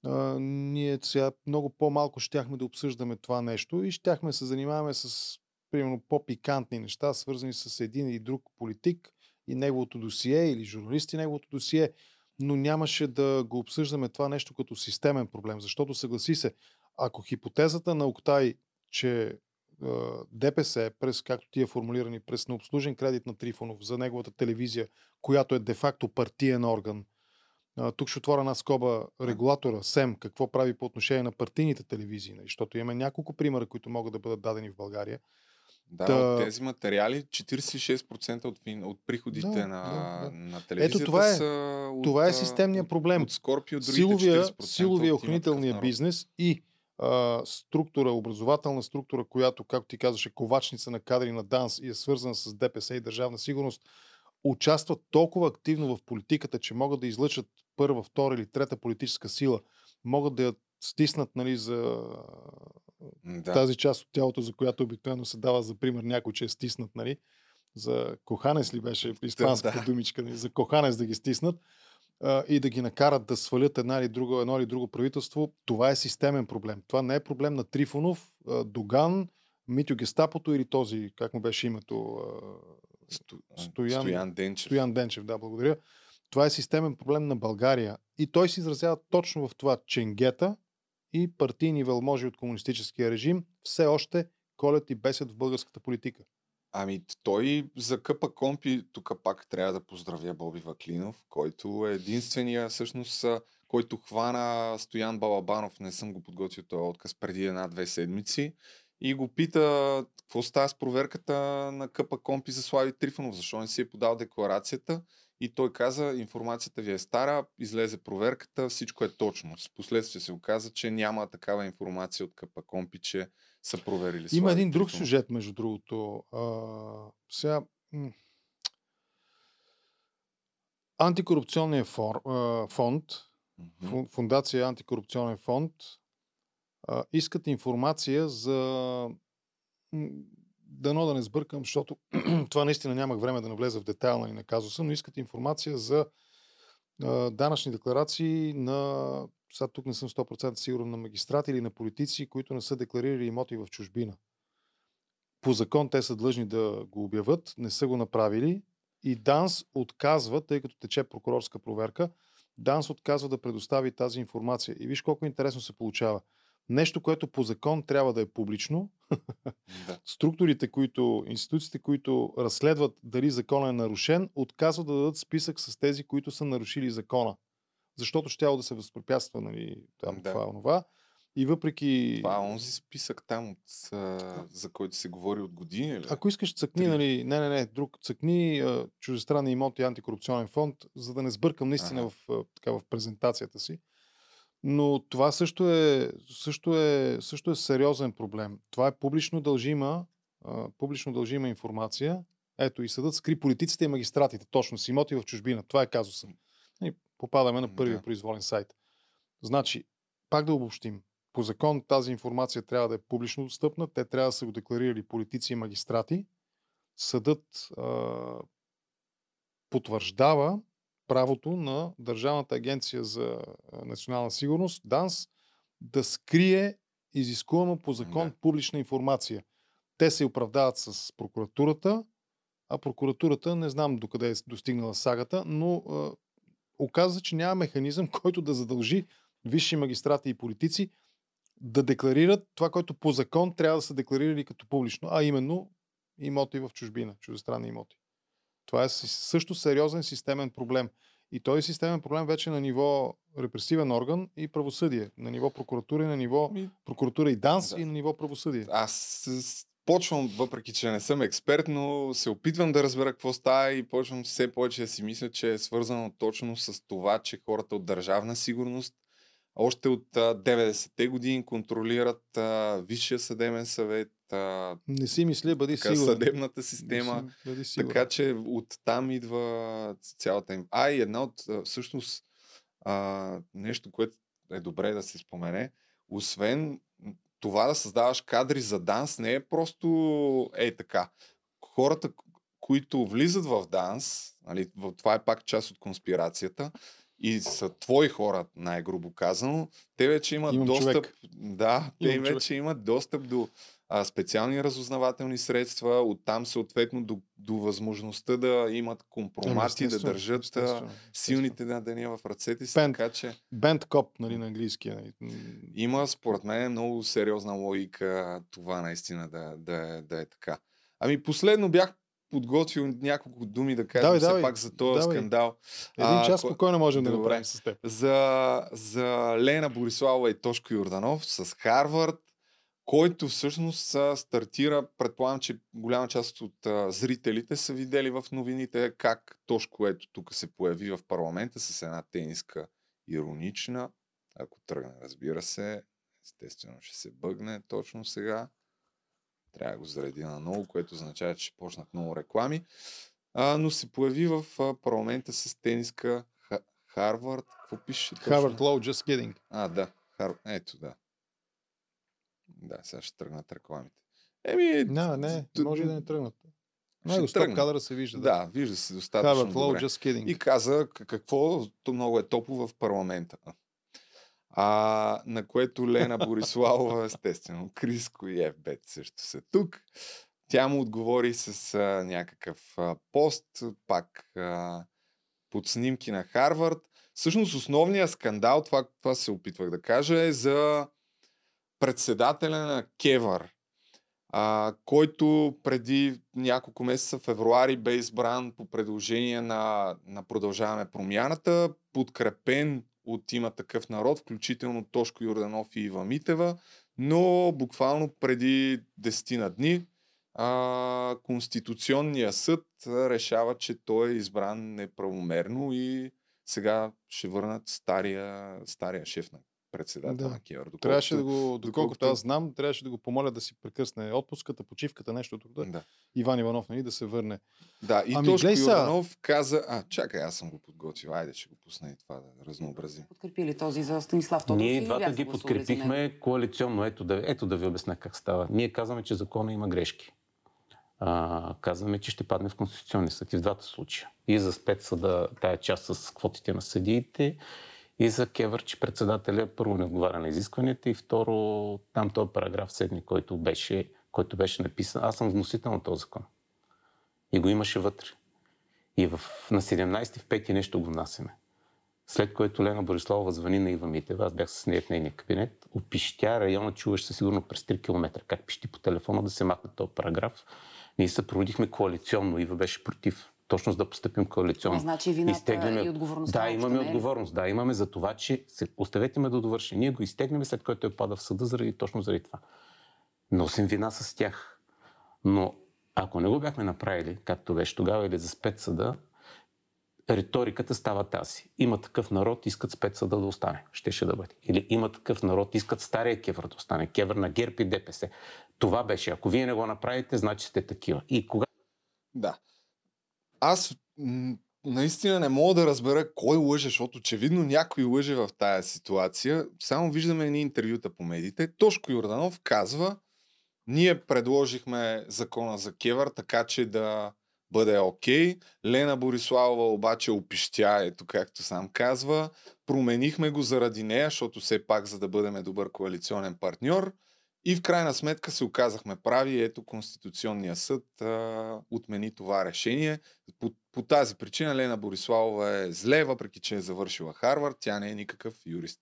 а, ние сега много по-малко щяхме да обсъждаме това нещо и щяхме се занимаваме с примерно по-пикантни неща, свързани с един или друг политик и неговото досие или журналисти неговото досие, но нямаше да го обсъждаме това нещо като системен проблем, защото съгласи се, ако хипотезата на Октай, че ДПС, през, както ти е формулирани, през необслужен кредит на Трифонов за неговата телевизия, която е де-факто партиен орган, тук ще отворя една скоба регулатора, СЕМ, какво прави по отношение на партийните телевизии, нали, защото имаме няколко примера, които могат да бъдат дадени в България. Да, Та- от тези материали 46% от, от приходите Да, на, да, да. на телевизията това е- са от, това е а, системният проблем. От Скорпио, другите силовия, 40% силовия от охранителния бизнес и а, структура, образователна структура, която, както ти казваше, ковачница на кадри на ДАНС и е свързана с ДПС и държавна сигурност, участват толкова активно в политиката, че могат да излъчат първа, втора или трета политическа сила, могат да я стиснат нали, за Да. тази част от тялото, за която обикновено се дава за пример някой, че е стиснат, нали? За коханес ли беше испанската да. думичка, нали? за коханес да ги стиснат а, и да ги накарат да свалят една или друго, едно или друго правителство, това е системен проблем. Това не е проблем на Трифонов, Доган, Митю Гестапото или този, как му беше името. Стоян- Стоян Денчев. Стоян Денчев, да, благодаря. Това е системен проблем на България. И той се изразява точно в това ченгета и партийни велможи от комунистическия режим все още колят и бесят в българската политика. Ами той за къпа компи, тук пак трябва да поздравя Боби Ваклинов, който е единствения всъщност, който хвана Стоян Балабанов, не съм го подготвил този отказ преди една-две седмици и го пита какво става с проверката на къпа компи за Слави Трифонов, защо не си е подал декларацията и той каза, информацията ви е стара, излезе проверката, всичко е точно. С последствие се оказа, че няма такава информация от къпа компи, че са проверили Има един друг сюжет, между другото. А, сега. Антикорупционният фор, а, фонд, фу- Фундация Антикорупционен фонд, а, искат информация за. Дано да не сбъркам, защото това наистина нямах време да навлеза в детайл нали, на казуса, но искат информация за а, данъчни декларации на. Сега тук не съм 100% сигурен на магистрати или на политици, които не са декларирали имоти в чужбина. По закон те са длъжни да го обявят, не са го направили и ДАНС отказва, тъй като тече прокурорска проверка, ДАНС отказва да предостави тази информация. И виж колко интересно се получава. Нещо, което по закон трябва да е публично, Да. структурите, които, институциите, които разследват дали закона е нарушен, отказват да дадат списък с тези, които са нарушили закона. Защото ще да се възпрепятства нали, там, Да. това, онова. И въпреки... Това е онзи списък там, от, за който се говори от години. Ли? Ако искаш цъкни, Три. нали, не, не, не, друг, цъкни а, чуждестранни имоти и антикорупционен фонд, за да не сбъркам наистина Ага. в, така, в презентацията си. Но това също е, също е, също е сериозен проблем. Това е публично дължима, а, публично дължима информация. Ето и съдът скри политиците и магистратите, точно с имоти в чужбина. Това е казуса. И попадаме на първия Да. произволен сайт. Значи, пак да обобщим. По закон тази информация трябва да е публично достъпна. Те трябва да са го декларирали политици и магистрати. Съдът а, потвърждава правото на Държавната агенция за национална сигурност, ДАНС, да скрие изискуема по закон Да. публична информация. Те се оправдават с прокуратурата, а прокуратурата не знам докъде е достигнала сагата, но а, оказва, се, че няма механизъм, който да задължи висши магистрати и политици да декларират това, което по закон трябва да са декларирали като публично, а именно имоти в чужбина, чуждестранни имоти. Това е също сериозен системен проблем. И този системен проблем вече е на ниво репресивен орган и правосъдие. На ниво прокуратура и на ниво прокуратура и ДАНС Да. и на ниво правосъдие. Аз почвам, въпреки че не съм експерт, но се опитвам да разбера какво става и почвам все повече да си мисля, че е свързано точно с това, че хората от държавна сигурност още от а, 90-те години контролират а, Висшия съдебен съвет, а, Не си мисля, бъди така, сигурен. съдебната Не система. си- бъди сигурен. Така че оттам идва цялата им. А, и една от, всъщност, а, нещо, което е добре да се спомене, освен това да създаваш кадри за данс, не е просто е така. Хората, които влизат в данс, нали, това е пак част от конспирацията, и са твои хора, най-грубо казано, те вече имат Имам достъп. човек. Да, те Имам вече имат достъп до а, специални разузнавателни средства, оттам съответно до, до възможността да имат компромати, да държат естествено, силните на деня в ръцете си, Пен- така че Бенд коп, нали, на английски. Нали. Има според мен много сериозна логика това наистина да, да, е, да е така. Ами последно бях подготвил няколко думи да кажа Давай, все давай, пак за този давай. скандал. Един А, час ко- спокойно можем да Добре. направим с теб. за, за Лена Бориславова и Тошко Йорданов с Харвард, който всъщност а, стартира, предполагам, че голяма част от а, зрителите са видели в новините как Тошко ето тук се появи в парламента с една тениска иронична, ако тръгне, разбира се, естествено ще се бъгне точно сега. Трябва да го зареди на ново, което означава, че ще почнат много реклами. А, но се появи в парламента с тениска Ха- Харвард. Какво пише? Harvard Law, just kidding. А, да. Хар... Ето, да. Да, сега ще тръгнат рекламите. Еми, Не, не, може да не тръгнат. Най тръгне. кадъра се вижда. Да, вижда се достатъчно Harvard добре. just kidding. И каза какво то много е топло в парламента. А, на което Лена Бориславова, естествено, Криско и Ефбет също са тук. Тя му отговори с а, някакъв а, пост, пак а, под снимки на Харвард. Всъщност основният скандал, това, това се опитвах да кажа, е за председателя на Кевър. а, който преди няколко месеца, февруари, бе избран по предложение на, на Продължаваме промяната, подкрепен от има такъв народ, включително Тошко Йорданов и Ива Митева, но буквално преди 10 на дни а, Конституционния съд решава, че той е избран неправомерно и сега ще върнат стария, стария шеф на председател Да. на Кевър. Доколкото, Трябваше да го, доколкото доколкото- аз знам, трябваше да го помоля да си прекъсне отпуската, почивката, нещо тук. Да. Иван Иванов, нали, да се върне. Да, и Ами, Тошко. Йорданов каза, а, чакай, аз съм го подготвил, айде ще го пусна и това да разнообразим. подкрепили този за Станислав Тодоров? Ние двата ги подкрепихме коалиционно. Ето да, ето да ви обясня как става. Ние казваме, че закона има грешки. А, казваме, че ще падне в Конституционния съд и в двата случая. И за спецсъда, тая част с квотите на съдиите, и за Кевър, че председателя първо не отговаря на изискванията и второ там този параграф 7, който беше, който беше написан. Аз съм вносител на този закон. И го имаше вътре. И в, на 17 в 5 нещо го внасяме. След което Лена Бориславова звъни на Ива Митева, аз бях с нея в нейния кабинет, опищя района, чуваш се сигурно през 3 км. Как пищи по телефона да се махне този параграф. Ние се проводихме коалиционно, Ива беше против. Точно за да поступим коалиционно. Значи вината и отговорността Да, имаме е отговорност. Да, имаме за това, че се... оставете ме да довърши. Ние го изтегнем след което той пада в съда, заради, точно заради това. Носим вина с тях. Но ако не го бяхме направили, както беше тогава, или за спецсъда, риториката става тази. Има такъв народ, искат спецсъда да остане. Щеше да бъде. Или има такъв народ, искат стария кевър да остане. Кевър на ГЕРБ и ДПС. Това беше. Ако вие не го направите, значи сте такива. И кога Да. Аз наистина не мога да разбера кой лъже, защото очевидно някой лъже в тая ситуация. Само виждаме едни интервюта по медиите. Тошко Йорданов казва, ние предложихме закона за Кевър, така че да бъде окей. Лена Бориславова обаче опищя, ето както сам казва. Променихме го заради нея, защото все пак за да бъдем добър коалиционен партньор. И в крайна сметка се оказахме прави. Ето Конституционния съд а, отмени това решение. По, по тази причина Лена Бориславова е зле, въпреки че е завършила Харвард. Тя не е никакъв юрист.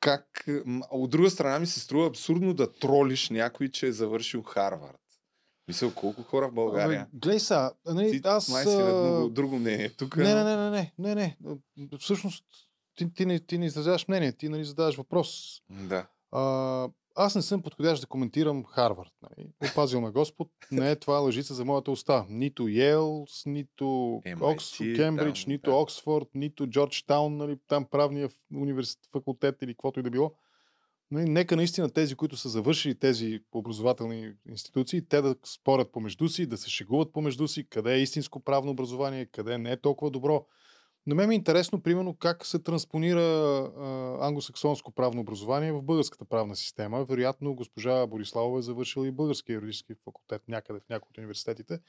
Как, от друга страна ми се струва абсурдно да тролиш някой, че е завършил Харвард. Мисля, колко хора в България. Абе, Глей са, нали, Ти аз... май си на друго, друго мнение. Тук, Не, не, не, не, не, не, не. Всъщност, ти, ти, не, ти не изразяваш мнение, ти нали задаваш въпрос. Да. А, аз не съм подходящ да коментирам Харвард. Нали. Опазил ме Господ. Не е това лъжица за моята уста. Нито Йейлс, нито MIT, Окс, Кембридж, там, нито Оксфорд, нито Джорджтаун, нали, там правния университет, факултет или каквото и да било. Нали, нека наистина тези, които са завършили тези образователни институции, те да спорят помежду си, да се шегуват помежду си, къде е истинско правно образование, къде не е толкова добро. На мен ми е интересно, примерно, как се транспонира а, англосаксонско правно образование в българската правна система. Вероятно, госпожа Бориславова е завършила и български юридически факултет някъде в някои от университетите.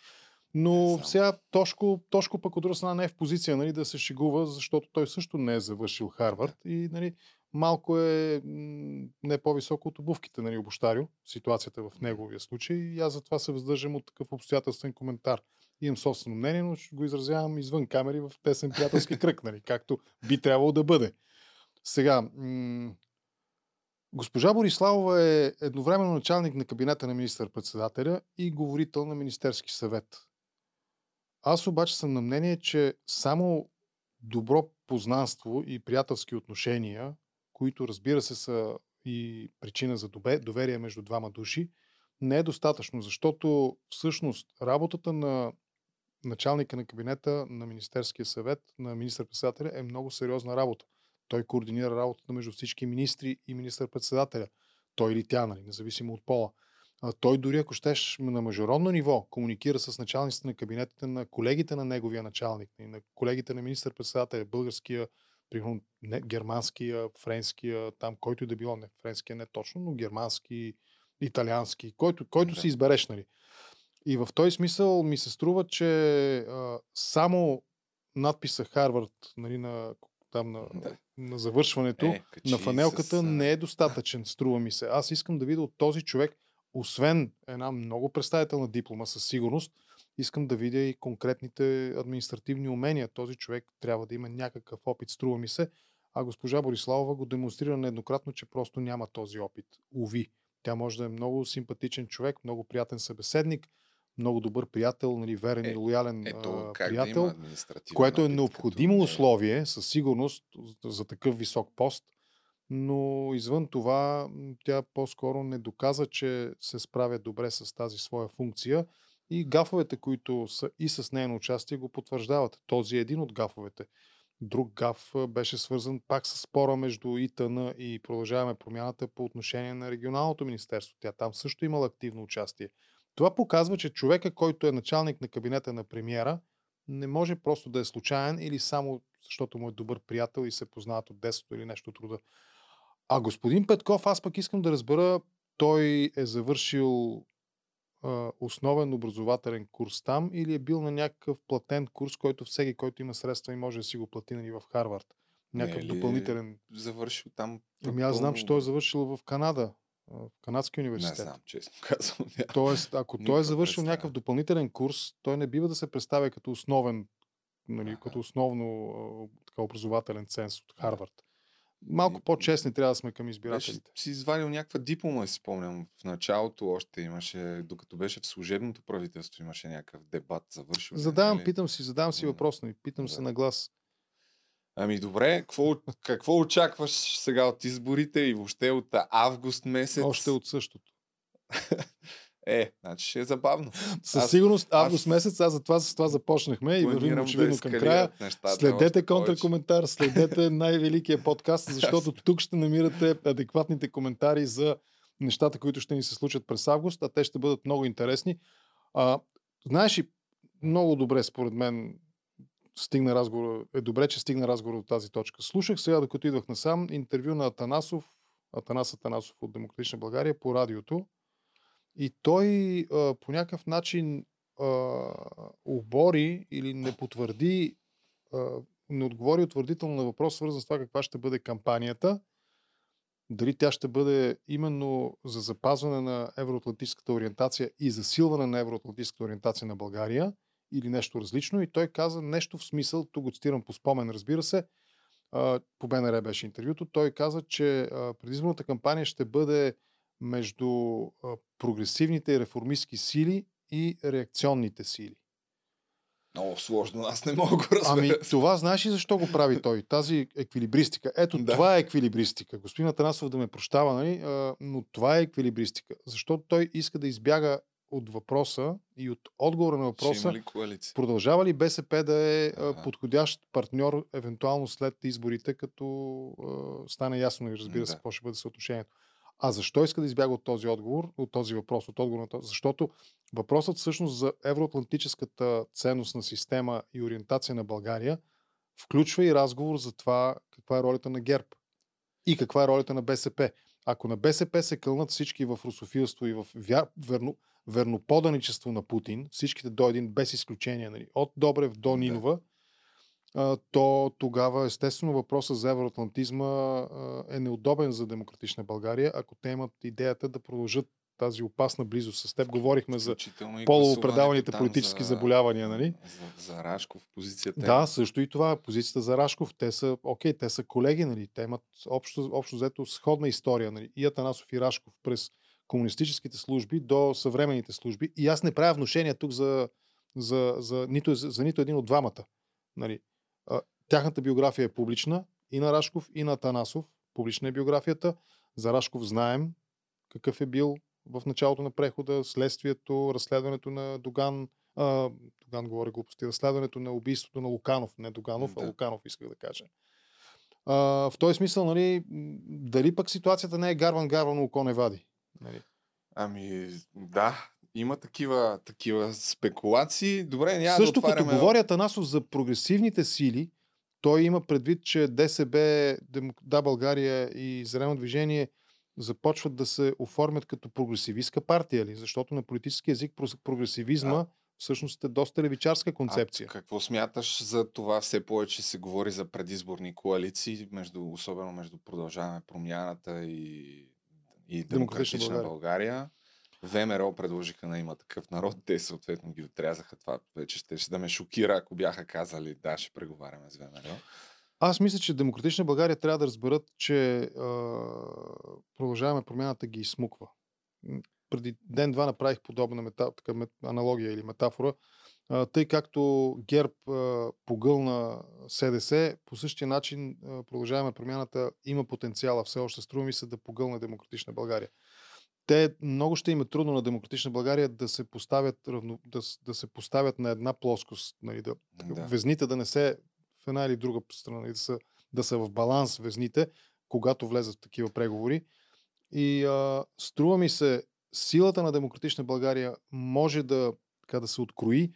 Но сега Тошко, Тошко пък от друга страна не е в позиция нали, да се шегува, защото той също не е завършил Харвард и нали, малко е м, не по-високо от обувките, нали, обощарио, ситуацията в неговия случай и аз затова се въздържам от такъв обстоятелствен коментар. Имам собствено мнение, но ще го изразявам извън камери в тесен приятелски кръг, нали, както би трябвало да бъде. Сега, м- госпожа Бориславова е едновременно началник на кабинета на министър-председателя и говорител на Министерски съвет. Аз обаче съм на мнение, че само добро познанство и приятелски отношения, които разбира се са и причина за доверие между двама души, не е достатъчно, защото всъщност работата на началника на кабинета на Министерския съвет, на министър-председателя е много сериозна работа. Той координира работата между всички министри и министър-председателя. Той или тя, нали, независимо от пола. А, той дори ако щеш на международно ниво комуникира с началниците на кабинетите на колегите на неговия началник, и на колегите на министър-председателя, българския, примерно не, германския, френския, там който и да било, не френския не точно, но германски, италиански, който, който си избереш, нали. И в този смисъл ми се струва, че а, само надписа Харвард нали, на, там на, на завършването Е, на фанелката с, не е достатъчен, струва ми се. Аз искам да видя от този човек, освен една много представителна диплома със сигурност, искам да видя и конкретните административни умения. Този човек трябва да има някакъв опит, струва ми се. А госпожа Бориславова го демонстрира нееднократно, че просто няма този опит. Уви. Тя може да е много симпатичен човек, много приятен събеседник, много добър приятел, нали, верен и лоялен Ето, как приятел, да има което е необходимо като- условие, със сигурност, за- такъв висок пост. Но извън това, тя по-скоро не доказа, че се справя добре с тази своя функция. И гафовете, които са и с нейно участие, го потвърждават. Този е един от гафовете. Друг гаф беше свързан пак с спора между ИТН и продължаваме промяната по отношение на регионалното министерство. Тя там също имала активно участие. Това показва, че човека, който е началник на кабинета на премиера, не може просто да е случайен или само защото му е добър приятел и се познават от детството или нещо от рода. А господин Петков, аз пък искам да разбера, той е завършил а, основен образователен курс там или е бил на някакъв платен курс, който всеки, който има средства и може да си го плати нали, в Харвард. Някакъв Не допълнителен. Завършил там. Ами аз знам, че той е завършил в Канада, в Канадски Не университет. знам, честно казвам. Тоест, ако той е завършил някакъв допълнителен курс, той не бива да се представя като основен, нали, като основно така, образователен ценз от Харвард. Малко по-честни трябва да сме към Беше избирателите. си извадил някаква диплома, си спомням. В началото още имаше, докато беше в служебното правителство, имаше някакъв дебат, завършил. Задавам, нали? питам си, задавам си въпрос, нали, питам се на глас. Ами добре, какво, какво очакваш сега от изборите и въобще от август месец? Още от същото. Е, значи ще е забавно. Със сигурност август месец, аз за това, с това започнахме и вървим планирам да очевидно към края. нещата Следете контракоментар, следете най-великия подкаст, защото тук ще намирате адекватните коментари за нещата, които ще ни се случат през август, а те ще бъдат много интересни. А, знаеш ли, много добре според мен стигна разговор, е добре, че стигна разговор до тази точка. Слушах сега, докато идвах насам, интервю на Атанасов, Атанас Атанасов от Демократична България по радиото. И той а, по някакъв начин а, обори или не потвърди, а, не отговори утвърдително на въпрос, свързан с това каква ще бъде кампанията. Дали тя ще бъде именно за запазване на евроатлантическата ориентация и засилване на евроатлантическата ориентация на България или нещо различно. И той каза нещо в смисъл, тук го цитирам по спомен, разбира се, по БНР беше интервюто, той каза, че предизборната кампания ще бъде между прогресивните и реформистски сили и реакционните сили. Много сложно, аз не мога да го разбера. Ами това знаеш ли защо го прави той? Тази еквилибристика. Ето да. това е еквилибристика. Господин Атанасов да ме прощава, нали? но това е еквилибристика. Защото той иска да избяга от въпроса и от отговора на въпроса ли коалиция? продължава ли БСП да е а, подходящ партньор евентуално след изборите, като а, стане ясно и разбира се Да. какво ще бъде съотношението. А защо иска да избяга от този отговор, от този въпрос, от отговор на този? Защото въпросът всъщност за евроатлантическата ценностна система и ориентация на България включва и разговор за това каква е ролята на ГЕРБ и каква е ролята на БСП. Ако на БСП се кълнат всички в русофилство и в вяр, верно, верноподаничество на Путин, всичките до един без изключение, нали, от Добрев до Нинова, а, то тогава естествено въпросът за евроатлантизма е неудобен за демократична България, ако те имат идеята да продължат тази опасна близост с теб. Говорихме за полупредаваните политически за- заболявания, нали? За, за Рашков позицията. е- Да, също и това. Позицията за Рашков. Те са, окей, те са колеги, нали? Те имат общо, общо взето сходна история, нали? И Атанасов и Рашков през комунистическите служби до съвременните служби. И аз не правя вношения тук за, за, за, нито, за, за нито един от двамата. Нали? А, тяхната биография е публична и на Рашков, и на Атанасов. Публична е биографията. За Рашков знаем какъв е бил в началото на прехода, следствието, разследването на Доган, а, Доган говори глупости, разследването на убийството на Луканов, не Доганов, а Луканов исках да кажа. А, в този смисъл, нали, дали пък ситуацията не е гарван, гарван, око не вади. Нали? Ами, да, има такива, такива спекулации. Добре, няма Също да като отваряме... говоря Танасов за прогресивните сили, той има предвид, че ДСБ, Да България и Зелено движение започват да се оформят като прогресивистка партия ли? Защото на политически прос- прогресивизма Да. всъщност е доста левичарска концепция. А какво смяташ за това? Все повече се говори за предизборни коалиции, между, особено между Продължаваме промяната и, и Демократична Демократична България. ВМРО предложиха на има такъв народ, те съответно ги отрязаха. Това вече ще, ще да ме шокира, ако бяха казали да, ще преговаряме с ВМРО. Аз мисля, че Демократична България трябва да разберат, че а, продължаваме промяната ги изсмуква. Преди ден-два направих подобна мета, така, аналогия или метафора. Тъй както ГЕРБ погълна СДС, по същия начин продължаваме промяната има потенциала все още струва ми се да погълне Демократична България. Те много ще им е трудно на Демократична България да се поставят, равно, да, да се поставят на една плоскост. Нали, да, Да. Везните да не се в една или друга страна, нали, да, са, да са в баланс везните, когато влезат в такива преговори. И а, струва ми се, силата на Демократична България може да, така, да се открои,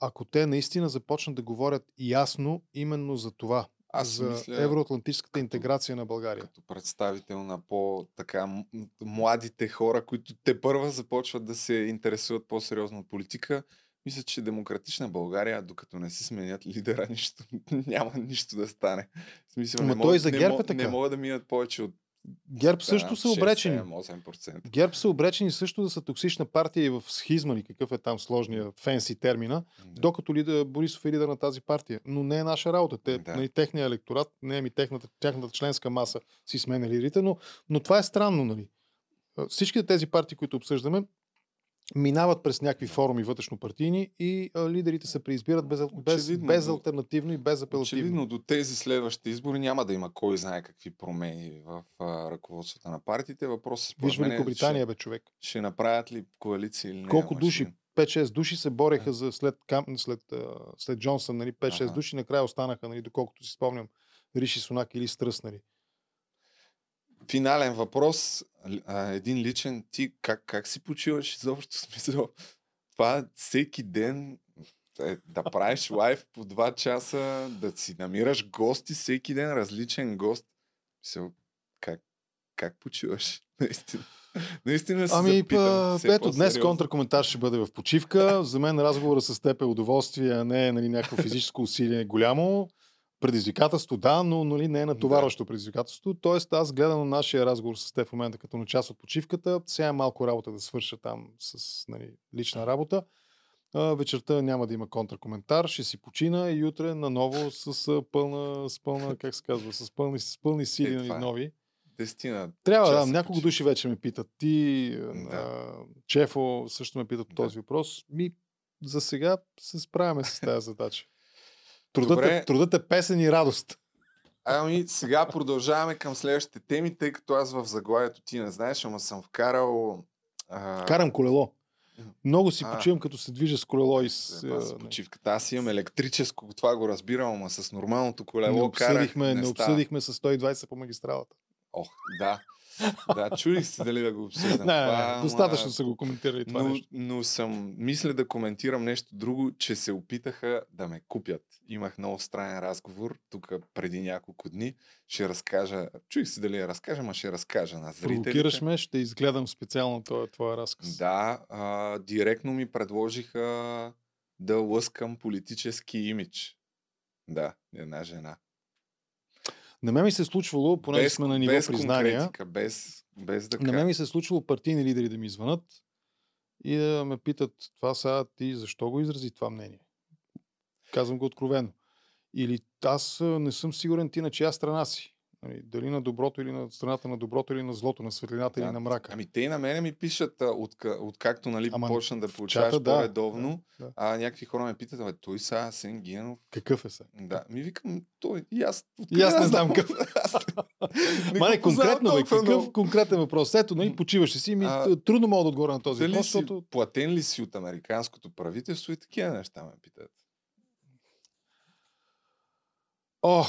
ако те наистина започнат да говорят ясно именно за това. Аз за мисля, евроатлантическата интеграция на България. Като представител на по-така младите хора, които те първа започват да се интересуват по-сериозно от политика, мисля, че демократична България, докато не си сменят лидера, нищо, няма нищо да стане. В смисъл, Ама не, той могат, и за не, ГЕРБ е мо- така. не могат да минат повече от ГЕРБ също са обречени. 7-8%. ГЕРБ са обречени също да са токсична партия и в схизма ли, какъв е там сложния фенси термина, докато лидер, Борисов е лидер на тази партия. Но не е наша работа. Те, Да. нали, техния електорат, не е ми техната, тяхната членска маса си сменя лидерите, но, но това е странно. Нали. Всичките тези партии, които обсъждаме, минават през някакви форуми вътрешно-партийни и а, лидерите се преизбират без, без, Очевидно, безалтернативно и безапелативно. Очевидно до тези следващи избори няма да има кой знае какви промени в а, ръководството на партиите. Въпросът според Виж е, Великобритания, бе, човек. ще направят ли коалиции или не. Колко души? ще- 5-6 души се бореха за след, Кам, след, след Джонсън, нали, 5-6 Ага. души, накрая останаха, нали, доколкото си спомням, Риши Сунак или Стръснали. Финален въпрос. А, един личен. Ти как, как си почиваш изобщо смисъл? Това всеки ден е, да правиш лайв по 2 часа, да си намираш гости всеки ден, различен гост. Мисъл, как, как почиваш? Наистина. Наистина се Ами, запитам. па, все ето, днес по-сериозно. контракоментар ще бъде в почивка. За мен разговора с теб е удоволствие, а не нали, някакво физическо усилие голямо. Предизвикателство, да, но нали, не е натоварващо предизвикателство. Тоест, аз гледам на нашия разговор с теб в момента като на част от почивката. Сега е малко работа да свърша там с нали, лична работа. А, вечерта няма да има контракоментар, ще си почина и утре наново с пълна, с пълна, как се казва, с пълни, с пълни сили Е, нали, това е. нови. Десетина Трябва да, няколко души вече ме питат. Ти, Да. а, Чефо също ме питат по този въпрос. Ми, за сега се справяме с тази задача. Трудът, Добре. е, трудът е песен и радост. Ами сега продължаваме към следващите теми, тъй като аз в заглавието ти не знаеш, ама съм вкарал... А... Карам колело. Много си А. почивам, като се движа с колело и с... А, с почивката. Аз имам електрическо, това го разбирам, ама с нормалното не колело карах. обсъдихме, не, става. обсъдихме с 120 по магистралата. Ох, да. Да, чудих се дали да го обсъждам. Не, не, това, не, достатъчно са го коментирали това но, нещо. но съм, мисля да коментирам нещо друго, че се опитаха да ме купят. Имах много странен разговор тук преди няколко дни. Ще разкажа, чуих се дали я разкажа, ма ще разкажа на зрителите. Провокираш ме, ще изгледам специално този твоя разказ. Да, а, директно ми предложиха да лъскам политически имидж. Да, една жена. На мен ми се е случвало, понеже без, сме на ниво без признания, без, без да на мен ми се е случвало партийни лидери да ми звънат и да ме питат, това сега ти защо го изрази това мнение? Казвам го откровено. Или аз не съм сигурен ти на чия страна си. Нали, Дали на доброто или на страната на доброто или на злото, на светлината или на мрака. Ами те и на мене ми пишат, а, от, откакто нали, Ама почна да получаваш чата, да, по-редовно, да, да. а някакви хора ме питат, бе, той сега Асен Генов. Какъв е сега? Да, ми викам, той и аз. И аз не знам какъв. Аз не Ма не, го познавам конкретно, бе, какъв много. конкретен въпрос? Ето, нали, почиваш ли си, ми, А, трудно мога да отговоря на този въпрос, защото платен ли си от американското правителство и такива неща ме питат. О,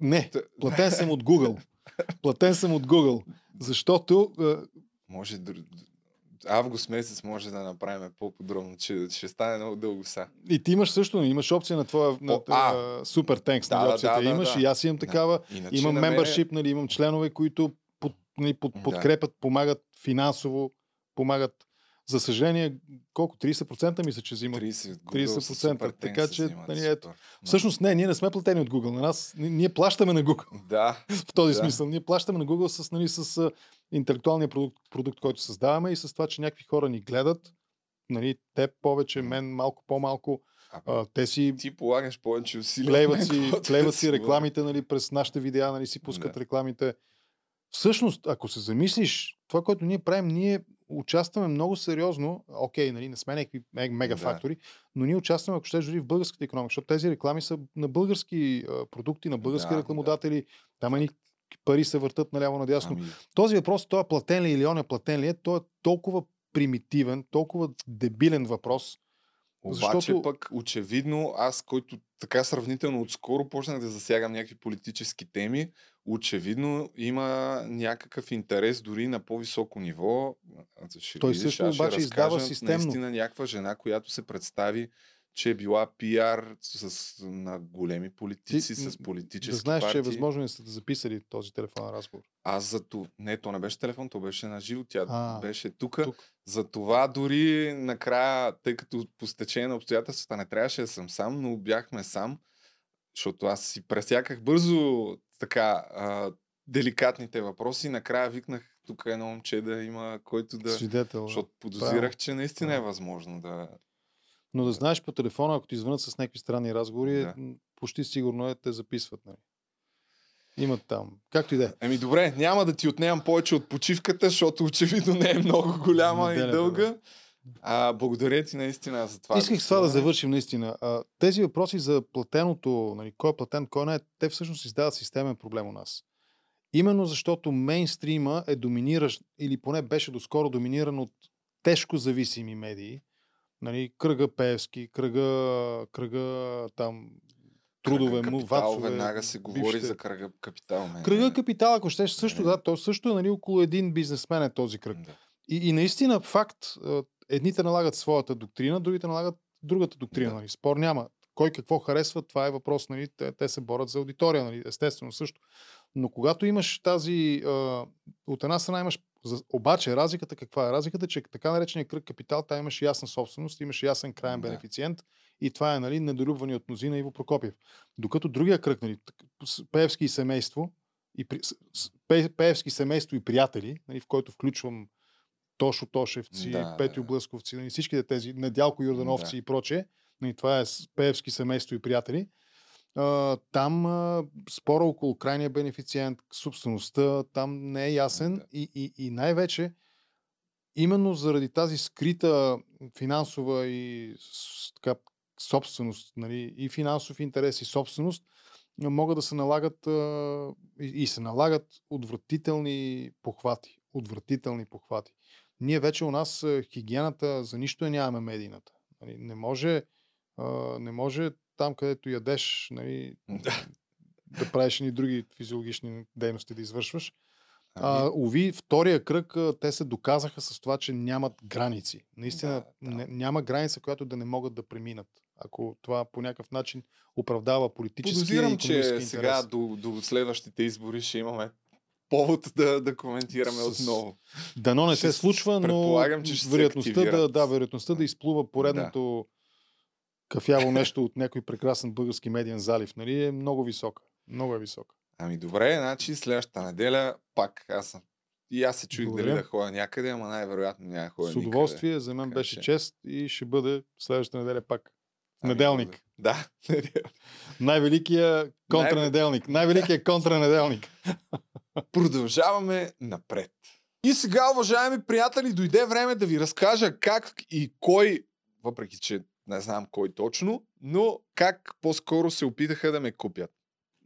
не, платен съм от Google. Платен съм от Google. Защото Може август месец може да направим по-подробно, че ще стане много дълго са. и ти имаш също, имаш опция на твоя на, а, супер тенкс, да, нали, да, опцията да, да, имаш да. и аз имам такава. Иначе имам membership, нали, имам членове, които под, нали, под, Да. подкрепят, помагат финансово, помагат. За съжаление, колко? 30% мисля, че взимат. 30, Google с 30%. супер Така че, нали, ето. Всъщност не, ние не сме платени от Google. На нас, ни- ние плащаме на Google. Да. В този да. смисъл. Ние плащаме на Google с, нали, с интелектуалния продукт, продукт, който създаваме и с това, че някакви хора ни гледат. Нали, те повече, мен малко по-малко. А, те си Ти полагаш повече усилия. плейват мен, си, плейват си рекламите нали, през нашите видеа, нали, си пускат Да. рекламите. всъщност, ако се замислиш, това, което ние правим, ние участваме много сериозно, окей, нали, не сме някакви мег- мега Да. но ние участваме, ако ще дори в българската економика, защото тези реклами са на български продукти, на български Да, рекламодатели, там едни пари се въртат наляво надясно. Ами, Този въпрос, той е платен ли или он е платен ли е, той е толкова примитивен, толкова дебилен въпрос. Обаче Защото- пък очевидно аз, който така сравнително отскоро почнах да засягам някакви политически теми, очевидно има някакъв интерес дори на по-високо ниво. Ще Той видиш, също обаче издава системно. Наистина някаква жена, която се представи, че е била пиар с, на големи политици, Ти, с политически да знаеш, партии. че е възможно да сте записали този телефонен разговор. Аз за това... Не, то не беше телефон, то беше на живо. Тя А, беше тук. За това дори накрая, тъй като по стечение на обстоятелствата не трябваше да съм сам, но бяхме сам, защото аз си пресяках бързо така а, деликатните въпроси. Накрая викнах тук едно момче да има който да... Свидетел, да. Защото подозирах, че наистина е възможно да... Но да знаеш по телефона, ако ти звънат с някакви странни разговори, Да. почти сигурно е, те записват. Нали? Имат там. Както и да е. Еми добре, няма да ти отнемам повече от почивката, защото очевидно не е много голяма и Неделята, дълга. А, благодаря ти наистина за това. Исках с това да завършим наистина. А, тези въпроси за платеното, нали, кой е платен, кой не е, те всъщност издават системен проблем у нас. Именно защото мейнстрима е доминиращ, или поне беше доскоро доминиран от тежко зависими медии. Нали, кръга Певски, кръга, кръга там трудове, Кръга му, Капитал, вацове. веднага се говори бившите. за кръга капитал. Мен. Кръга капитал, ако щеш, също, да, то също е нали, около един бизнесмен е този кръг. И, и наистина факт, едните налагат своята доктрина, другите налагат другата доктрина. Да. Нали. Спор няма. Кой какво харесва, това е въпрос. Нали. Те, те се борят за аудитория, нали. естествено също. Но когато имаш тази... А, от една страна имаш... Обаче разликата каква е? Разликата, че така наречения кръг капитал, там имаш ясна собственост, имаш ясен крайен Да. бенефициент и това е нали, недолюбвани от мнозина Иво Прокопиев. Докато другия кръг, нали, Пеевски и семейство, и при, Пеевски семейство и приятели, нали, в който включвам Тошо Тошевци, Да, да, Петю Блъсковци, нали, всичките тези, Недялко Юрдановци Да. и прочее, нали, това е Пеевски семейство и приятели, а, там а, спора около крайния бенефициент, собствеността, там не е ясен Да. и, и, и най-вече именно заради тази скрита финансова и така, собственост, нали, и финансов интерес и собственост, могат да се налагат а, и, и се налагат отвратителни похвати. Отвратителни похвати. Ние вече у нас хигиената за нищо нямаме медийната. Нали, не може, а, не може там, където ядеш, нали, Да. правиш ни други физиологични дейности да извършваш. А, Ами, уви, втория кръг, те се доказаха с това, че нямат граници. Наистина Да, да. Не, няма граница, която да не могат да преминат. Ако това по някакъв начин оправдава политически Подозирам, че сега до, до следващите избори ще имаме повод да, да коментираме С- отново. Дано не Ще се случва, но предполагам, че ще вероятността, да, да, вероятността да изплува поредното кафяво нещо от някой прекрасен български медиен залив нали, е много висока. Много е висока. Ами добре, значи следващата неделя пак аз съм. И аз се чуих дали да ходя някъде, ама най-вероятно няма да ходя С никъде. удоволствие, за мен Така беше че- чест и ще бъде следващата неделя пак. Ами, Неделник. Да, Най-великия контранеделник. Най-великия контранеделник. Продължаваме напред. И сега, уважаеми приятели, дойде време да ви разкажа как и кой, въпреки че не знам кой точно, но как по-скоро се опитаха да ме купят.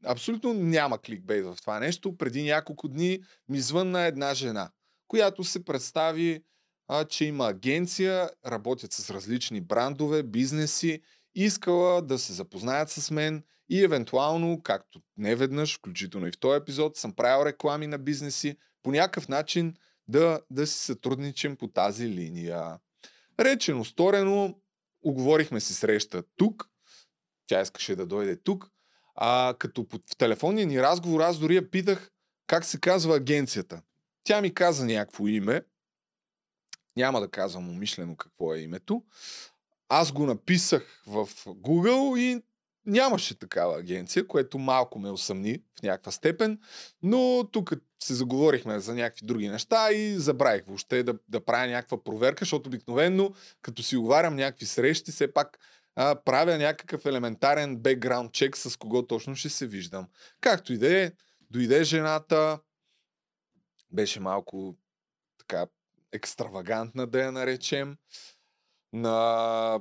Абсолютно няма кликбейт в това нещо. Преди няколко дни ми звънна една жена, която се представи, а, че има агенция, работят с различни брандове, бизнеси, искала да се запознаят с мен и евентуално, както не веднъж, включително и в този епизод, съм правил реклами на бизнеси, по някакъв начин да, да си сътрудничим по тази линия. Речено, сторено, оговорихме си среща тук, тя искаше да дойде тук, а като в телефонния ни разговор аз дори я питах как се казва агенцията. Тя ми каза някакво име, няма да казвам умишлено какво е името. Аз го написах в Google и нямаше такава агенция, което малко ме усъмни в някаква степен, но тук се заговорихме за някакви други неща и забравих въобще да, да правя някаква проверка, защото обикновено, като си оговарям някакви срещи, все пак а, правя някакъв елементарен бекграунд чек с кого точно ще се виждам. Както и да е, дойде жената, беше малко така екстравагантна, да я наречем. На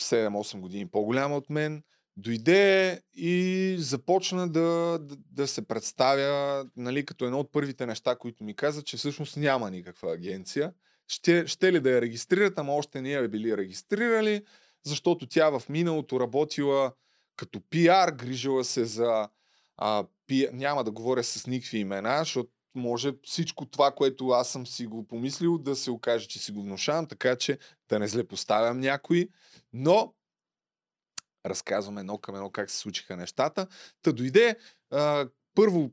7-8 години по-голяма от мен. Дойде и започна да, да, да се представя нали, като едно от първите неща, които ми каза, че всъщност няма никаква агенция. Ще, ще ли да я регистрират, ама още не я били регистрирали, защото тя в миналото работила като пиар, грижила се за... А, пи... Няма да говоря с никакви имена, защото може всичко това, което аз съм си го помислил, да се окаже, че си го внушавам, така че да не зле поставям някой. Но разказвам едно към едно как се случиха нещата. Та дойде, а, първо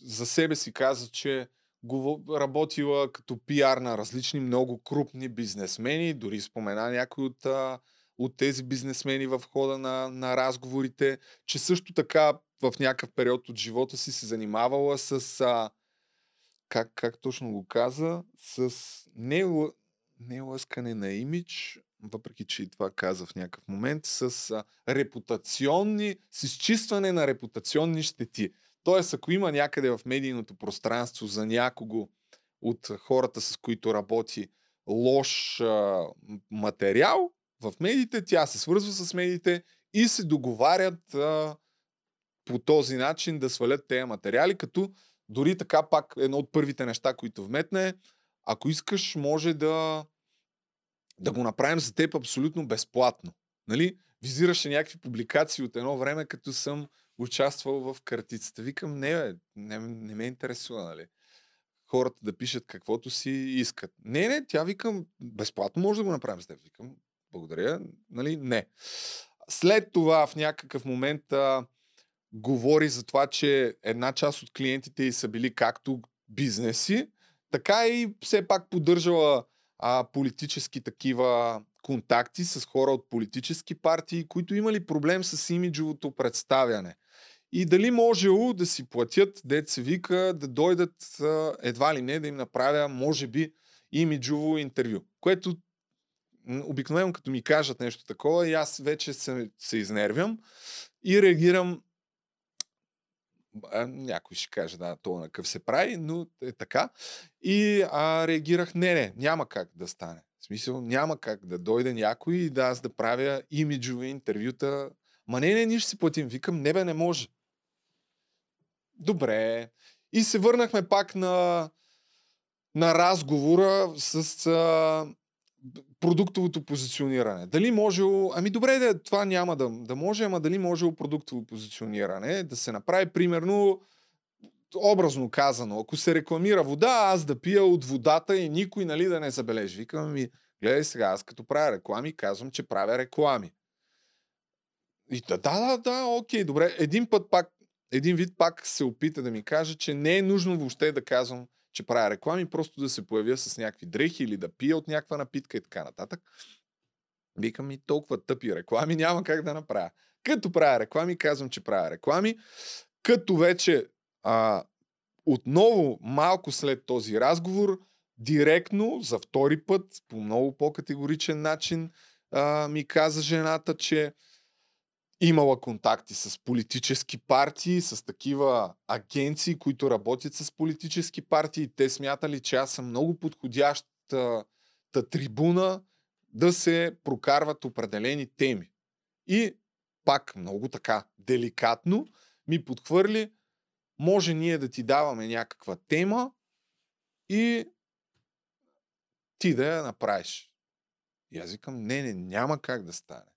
за себе си каза, че го работила като пиар на различни много крупни бизнесмени, дори спомена някой от, а, от тези бизнесмени в хода на, на разговорите, че също така в някакъв период от живота си се занимавала с а, как, как точно го каза, с не, не лъскане на имидж, въпреки че и това каза в някакъв момент, с а, репутационни, с изчистване на репутационни щети. Тоест, ако има някъде в медийното пространство за някого от хората, с които работи лош а, материал в медиите, тя се свързва с медиите и се договарят а, по този начин да свалят тези материали, като дори така пак едно от първите неща, които вметне, ако искаш, може да, да го направим за теб абсолютно безплатно. Нали? Визираше някакви публикации от едно време, като съм участвал в картицата. Викам, не, бе, не, не ме интересува, нали? Хората да пишат каквото си искат. Не, не, тя викам, безплатно може да го направим с теб. Викам, благодаря, нали? Не. След това в някакъв момент а, говори за това, че една част от клиентите й са били както бизнеси, така и все пак поддържала а, политически такива контакти с хора от политически партии, които имали проблем с имиджовото представяне. И дали можело да си платят, се вика, да дойдат а, едва ли не да им направя, може би, имиджово интервю. Което обикновено като ми кажат нещо такова и аз вече се, се изнервям и реагирам а, някой ще каже, да, то на къв се прави, но е така. И а, реагирах, не, не, няма как да стане. В смисъл, няма как да дойде някой и да аз да правя имиджови интервюта. Ма не, не, ние ще си платим. Викам, не бе, не може. Добре. И се върнахме пак на, на разговора с а, продуктовото позициониране. Дали може, ами добре, да, това няма да, да може, ама дали може продуктово позициониране да се направи, примерно, образно казано, ако се рекламира вода, аз да пия от водата и никой нали, да не забележи. Викам ми, гледай сега, аз като правя реклами, казвам, че правя реклами. И да, да, да, да, окей, добре. Един път пак, един вид пак се опита да ми каже, че не е нужно въобще да казвам, че правя реклами, просто да се появя с някакви дрехи или да пия от някаква напитка и така нататък. Викам и толкова тъпи реклами няма как да направя. Като правя реклами, казвам, че правя реклами. Като вече а, отново малко след този разговор, директно, за втори път, по много по-категоричен начин, а, ми каза жената, че имала контакти с политически партии, с такива агенции, които работят с политически партии. Те смятали, че аз съм много подходяща трибуна да се прокарват определени теми. И пак много така деликатно ми подхвърли, може ние да ти даваме някаква тема и ти да я направиш. И аз викам, не, не, няма как да стане.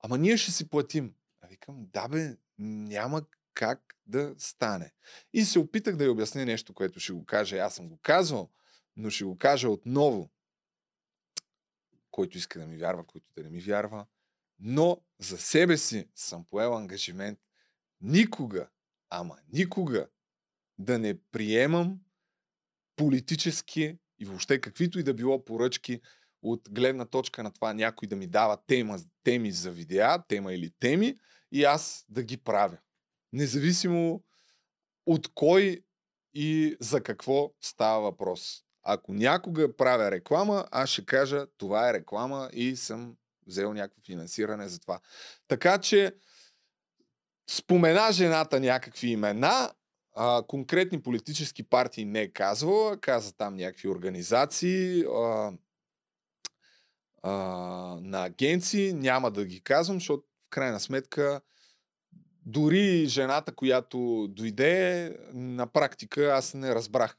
Ама ние ще си платим. А викам, да бе, няма как да стане. И се опитах да й обясня нещо, което ще го кажа. Аз съм го казвал, но ще го кажа отново. Който иска да ми вярва, който да не ми вярва. Но за себе си съм поел ангажимент никога, ама никога да не приемам политически и въобще каквито и да било поръчки от гледна точка на това някой да ми дава тема, теми за видеа, тема или теми и аз да ги правя. Независимо от кой и за какво става въпрос. Ако някога правя реклама, аз ще кажа това е реклама и съм взел някакво финансиране за това. Така че спомена жената някакви имена, а, конкретни политически партии не е казвала, каза там някакви организации а, а, на агенции, няма да ги казвам, защото в крайна сметка дори жената, която дойде, на практика аз не разбрах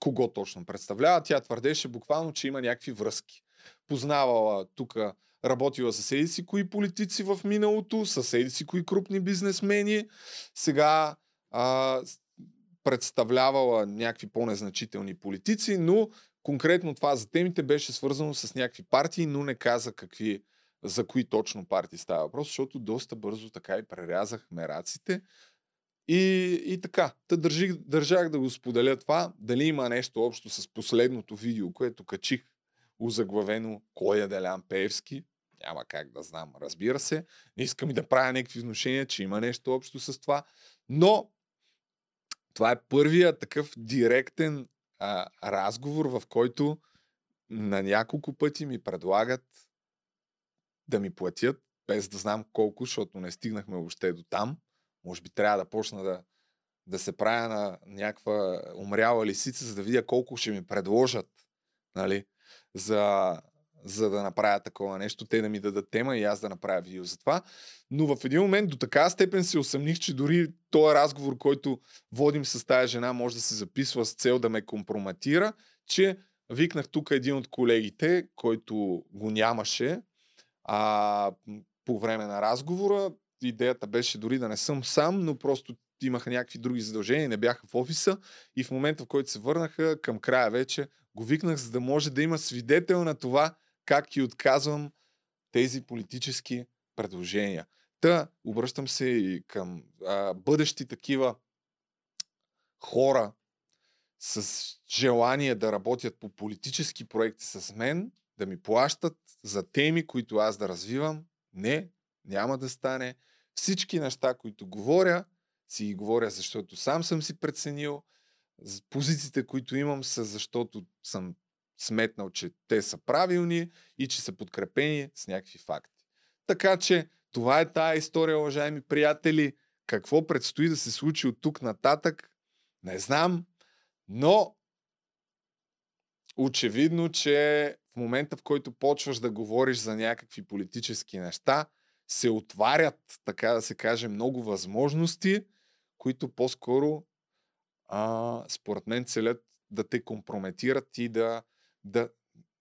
кого точно представлява. Тя твърдеше буквално, че има някакви връзки. Познавала тук, работила с еди си кои политици в миналото, с еди си кои крупни бизнесмени. Сега а, представлявала някакви по-незначителни политици, но конкретно това за темите беше свързано с някакви партии, но не каза какви, за кои точно партии става въпрос, защото доста бързо така и прерязах мераците. И, и така, та държих, държах да го споделя това, дали има нещо общо с последното видео, което качих озаглавено Кой е Делян Пеевски. Няма как да знам, разбира се. Не искам и да правя някакви вношения, че има нещо общо с това. Но това е първия такъв директен а, разговор, в който на няколко пъти ми предлагат да ми платят, без да знам колко, защото не стигнахме въобще до там. Може би трябва да почна да, да се правя на някаква умряла лисица, за да видя колко ще ми предложат, нали, за, за да направя такова нещо, те да ми дадат тема и аз да направя видео за това. Но в един момент до така степен се усъмних, че дори този разговор, който водим с тази жена, може да се записва с цел да ме компроматира, че викнах тук един от колегите, който го нямаше а, по време на разговора. Идеята беше дори да не съм сам, но просто имаха някакви други задължения, не бяха в офиса и в момента, в който се върнаха към края вече, го викнах, за да може да има свидетел на това, как и отказвам тези политически предложения. Та, обръщам се и към а, бъдещи такива хора с желание да работят по политически проекти с мен, да ми плащат за теми, които аз да развивам. Не, няма да стане. Всички неща, които говоря, си ги говоря, защото сам съм си преценил. Позициите, които имам, са защото съм сметнал, че те са правилни и че са подкрепени с някакви факти. Така че това е тая история, уважаеми приятели. Какво предстои да се случи от тук нататък, не знам, но очевидно, че в момента, в който почваш да говориш за някакви политически неща, се отварят, така да се каже, много възможности, които по-скоро, а, според мен, целят да те компрометират и да, да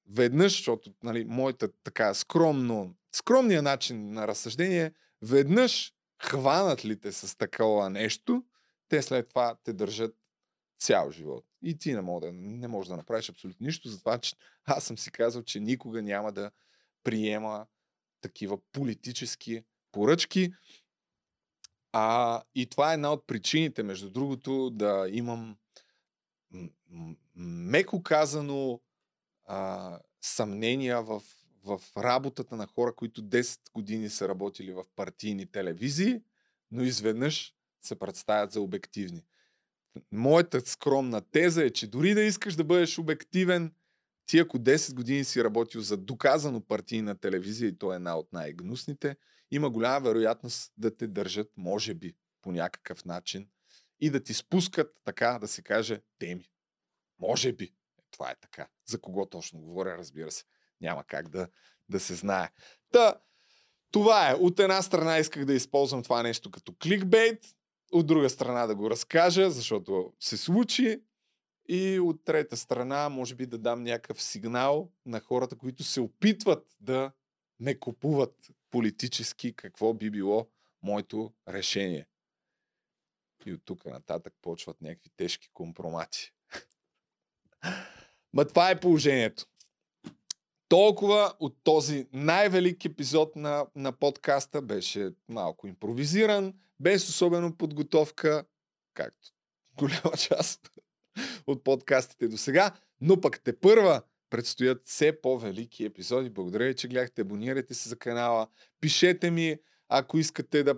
веднъж, защото нали, моята така скромно, скромния начин на разсъждение, веднъж хванат ли те с такова нещо, те след това те държат цял живот. И ти не, мога да, не можеш да направиш абсолютно нищо, затова че аз съм си казал, че никога няма да приема такива политически поръчки. А, и това е една от причините, между другото, да имам меко казано а, съмнения в, в работата на хора, които 10 години са работили в партийни телевизии, но изведнъж се представят за обективни. Моята скромна теза е, че дори да искаш да бъдеш обективен, ти ако 10 години си работил за доказано партийна телевизия и то е една от най-гнусните, има голяма вероятност да те държат, може би, по някакъв начин и да ти спускат, така да се каже, теми. Може би. Това е така. За кого точно говоря, разбира се. Няма как да, да се знае. Та, това е. От една страна исках да използвам това нещо като кликбейт, от друга страна да го разкажа, защото се случи. И от трета страна, може би да дам някакъв сигнал на хората, които се опитват да не купуват политически какво би било моето решение. И от тук нататък почват някакви тежки компромати. Ма това е положението. Толкова от този най-велик епизод на, на подкаста беше малко импровизиран, без особено подготовка, както голяма част от подкастите до сега, но пък те първа предстоят все по-велики епизоди. Благодаря ви, че гледахте. Абонирайте се за канала. Пишете ми, ако искате да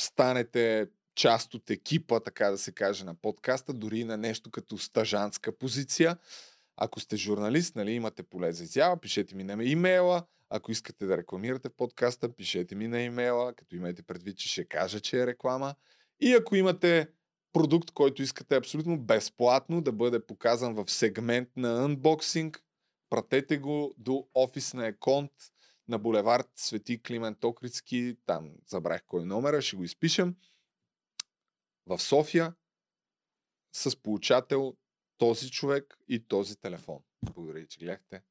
станете част от екипа, така да се каже, на подкаста, дори на нещо като стажантска позиция. Ако сте журналист, нали, имате поле за изява, пишете ми на имейла. Ако искате да рекламирате подкаста, пишете ми на имейла, като имате предвид, че ще кажа, че е реклама. И ако имате продукт, който искате абсолютно безплатно да бъде показан в сегмент на анбоксинг, пратете го до Офисния конт на булевард Свети Климент Токрицки, там забрах кой номера, е, ще го изпишем в София с получател този човек и този телефон. Благодаря, че гледахте.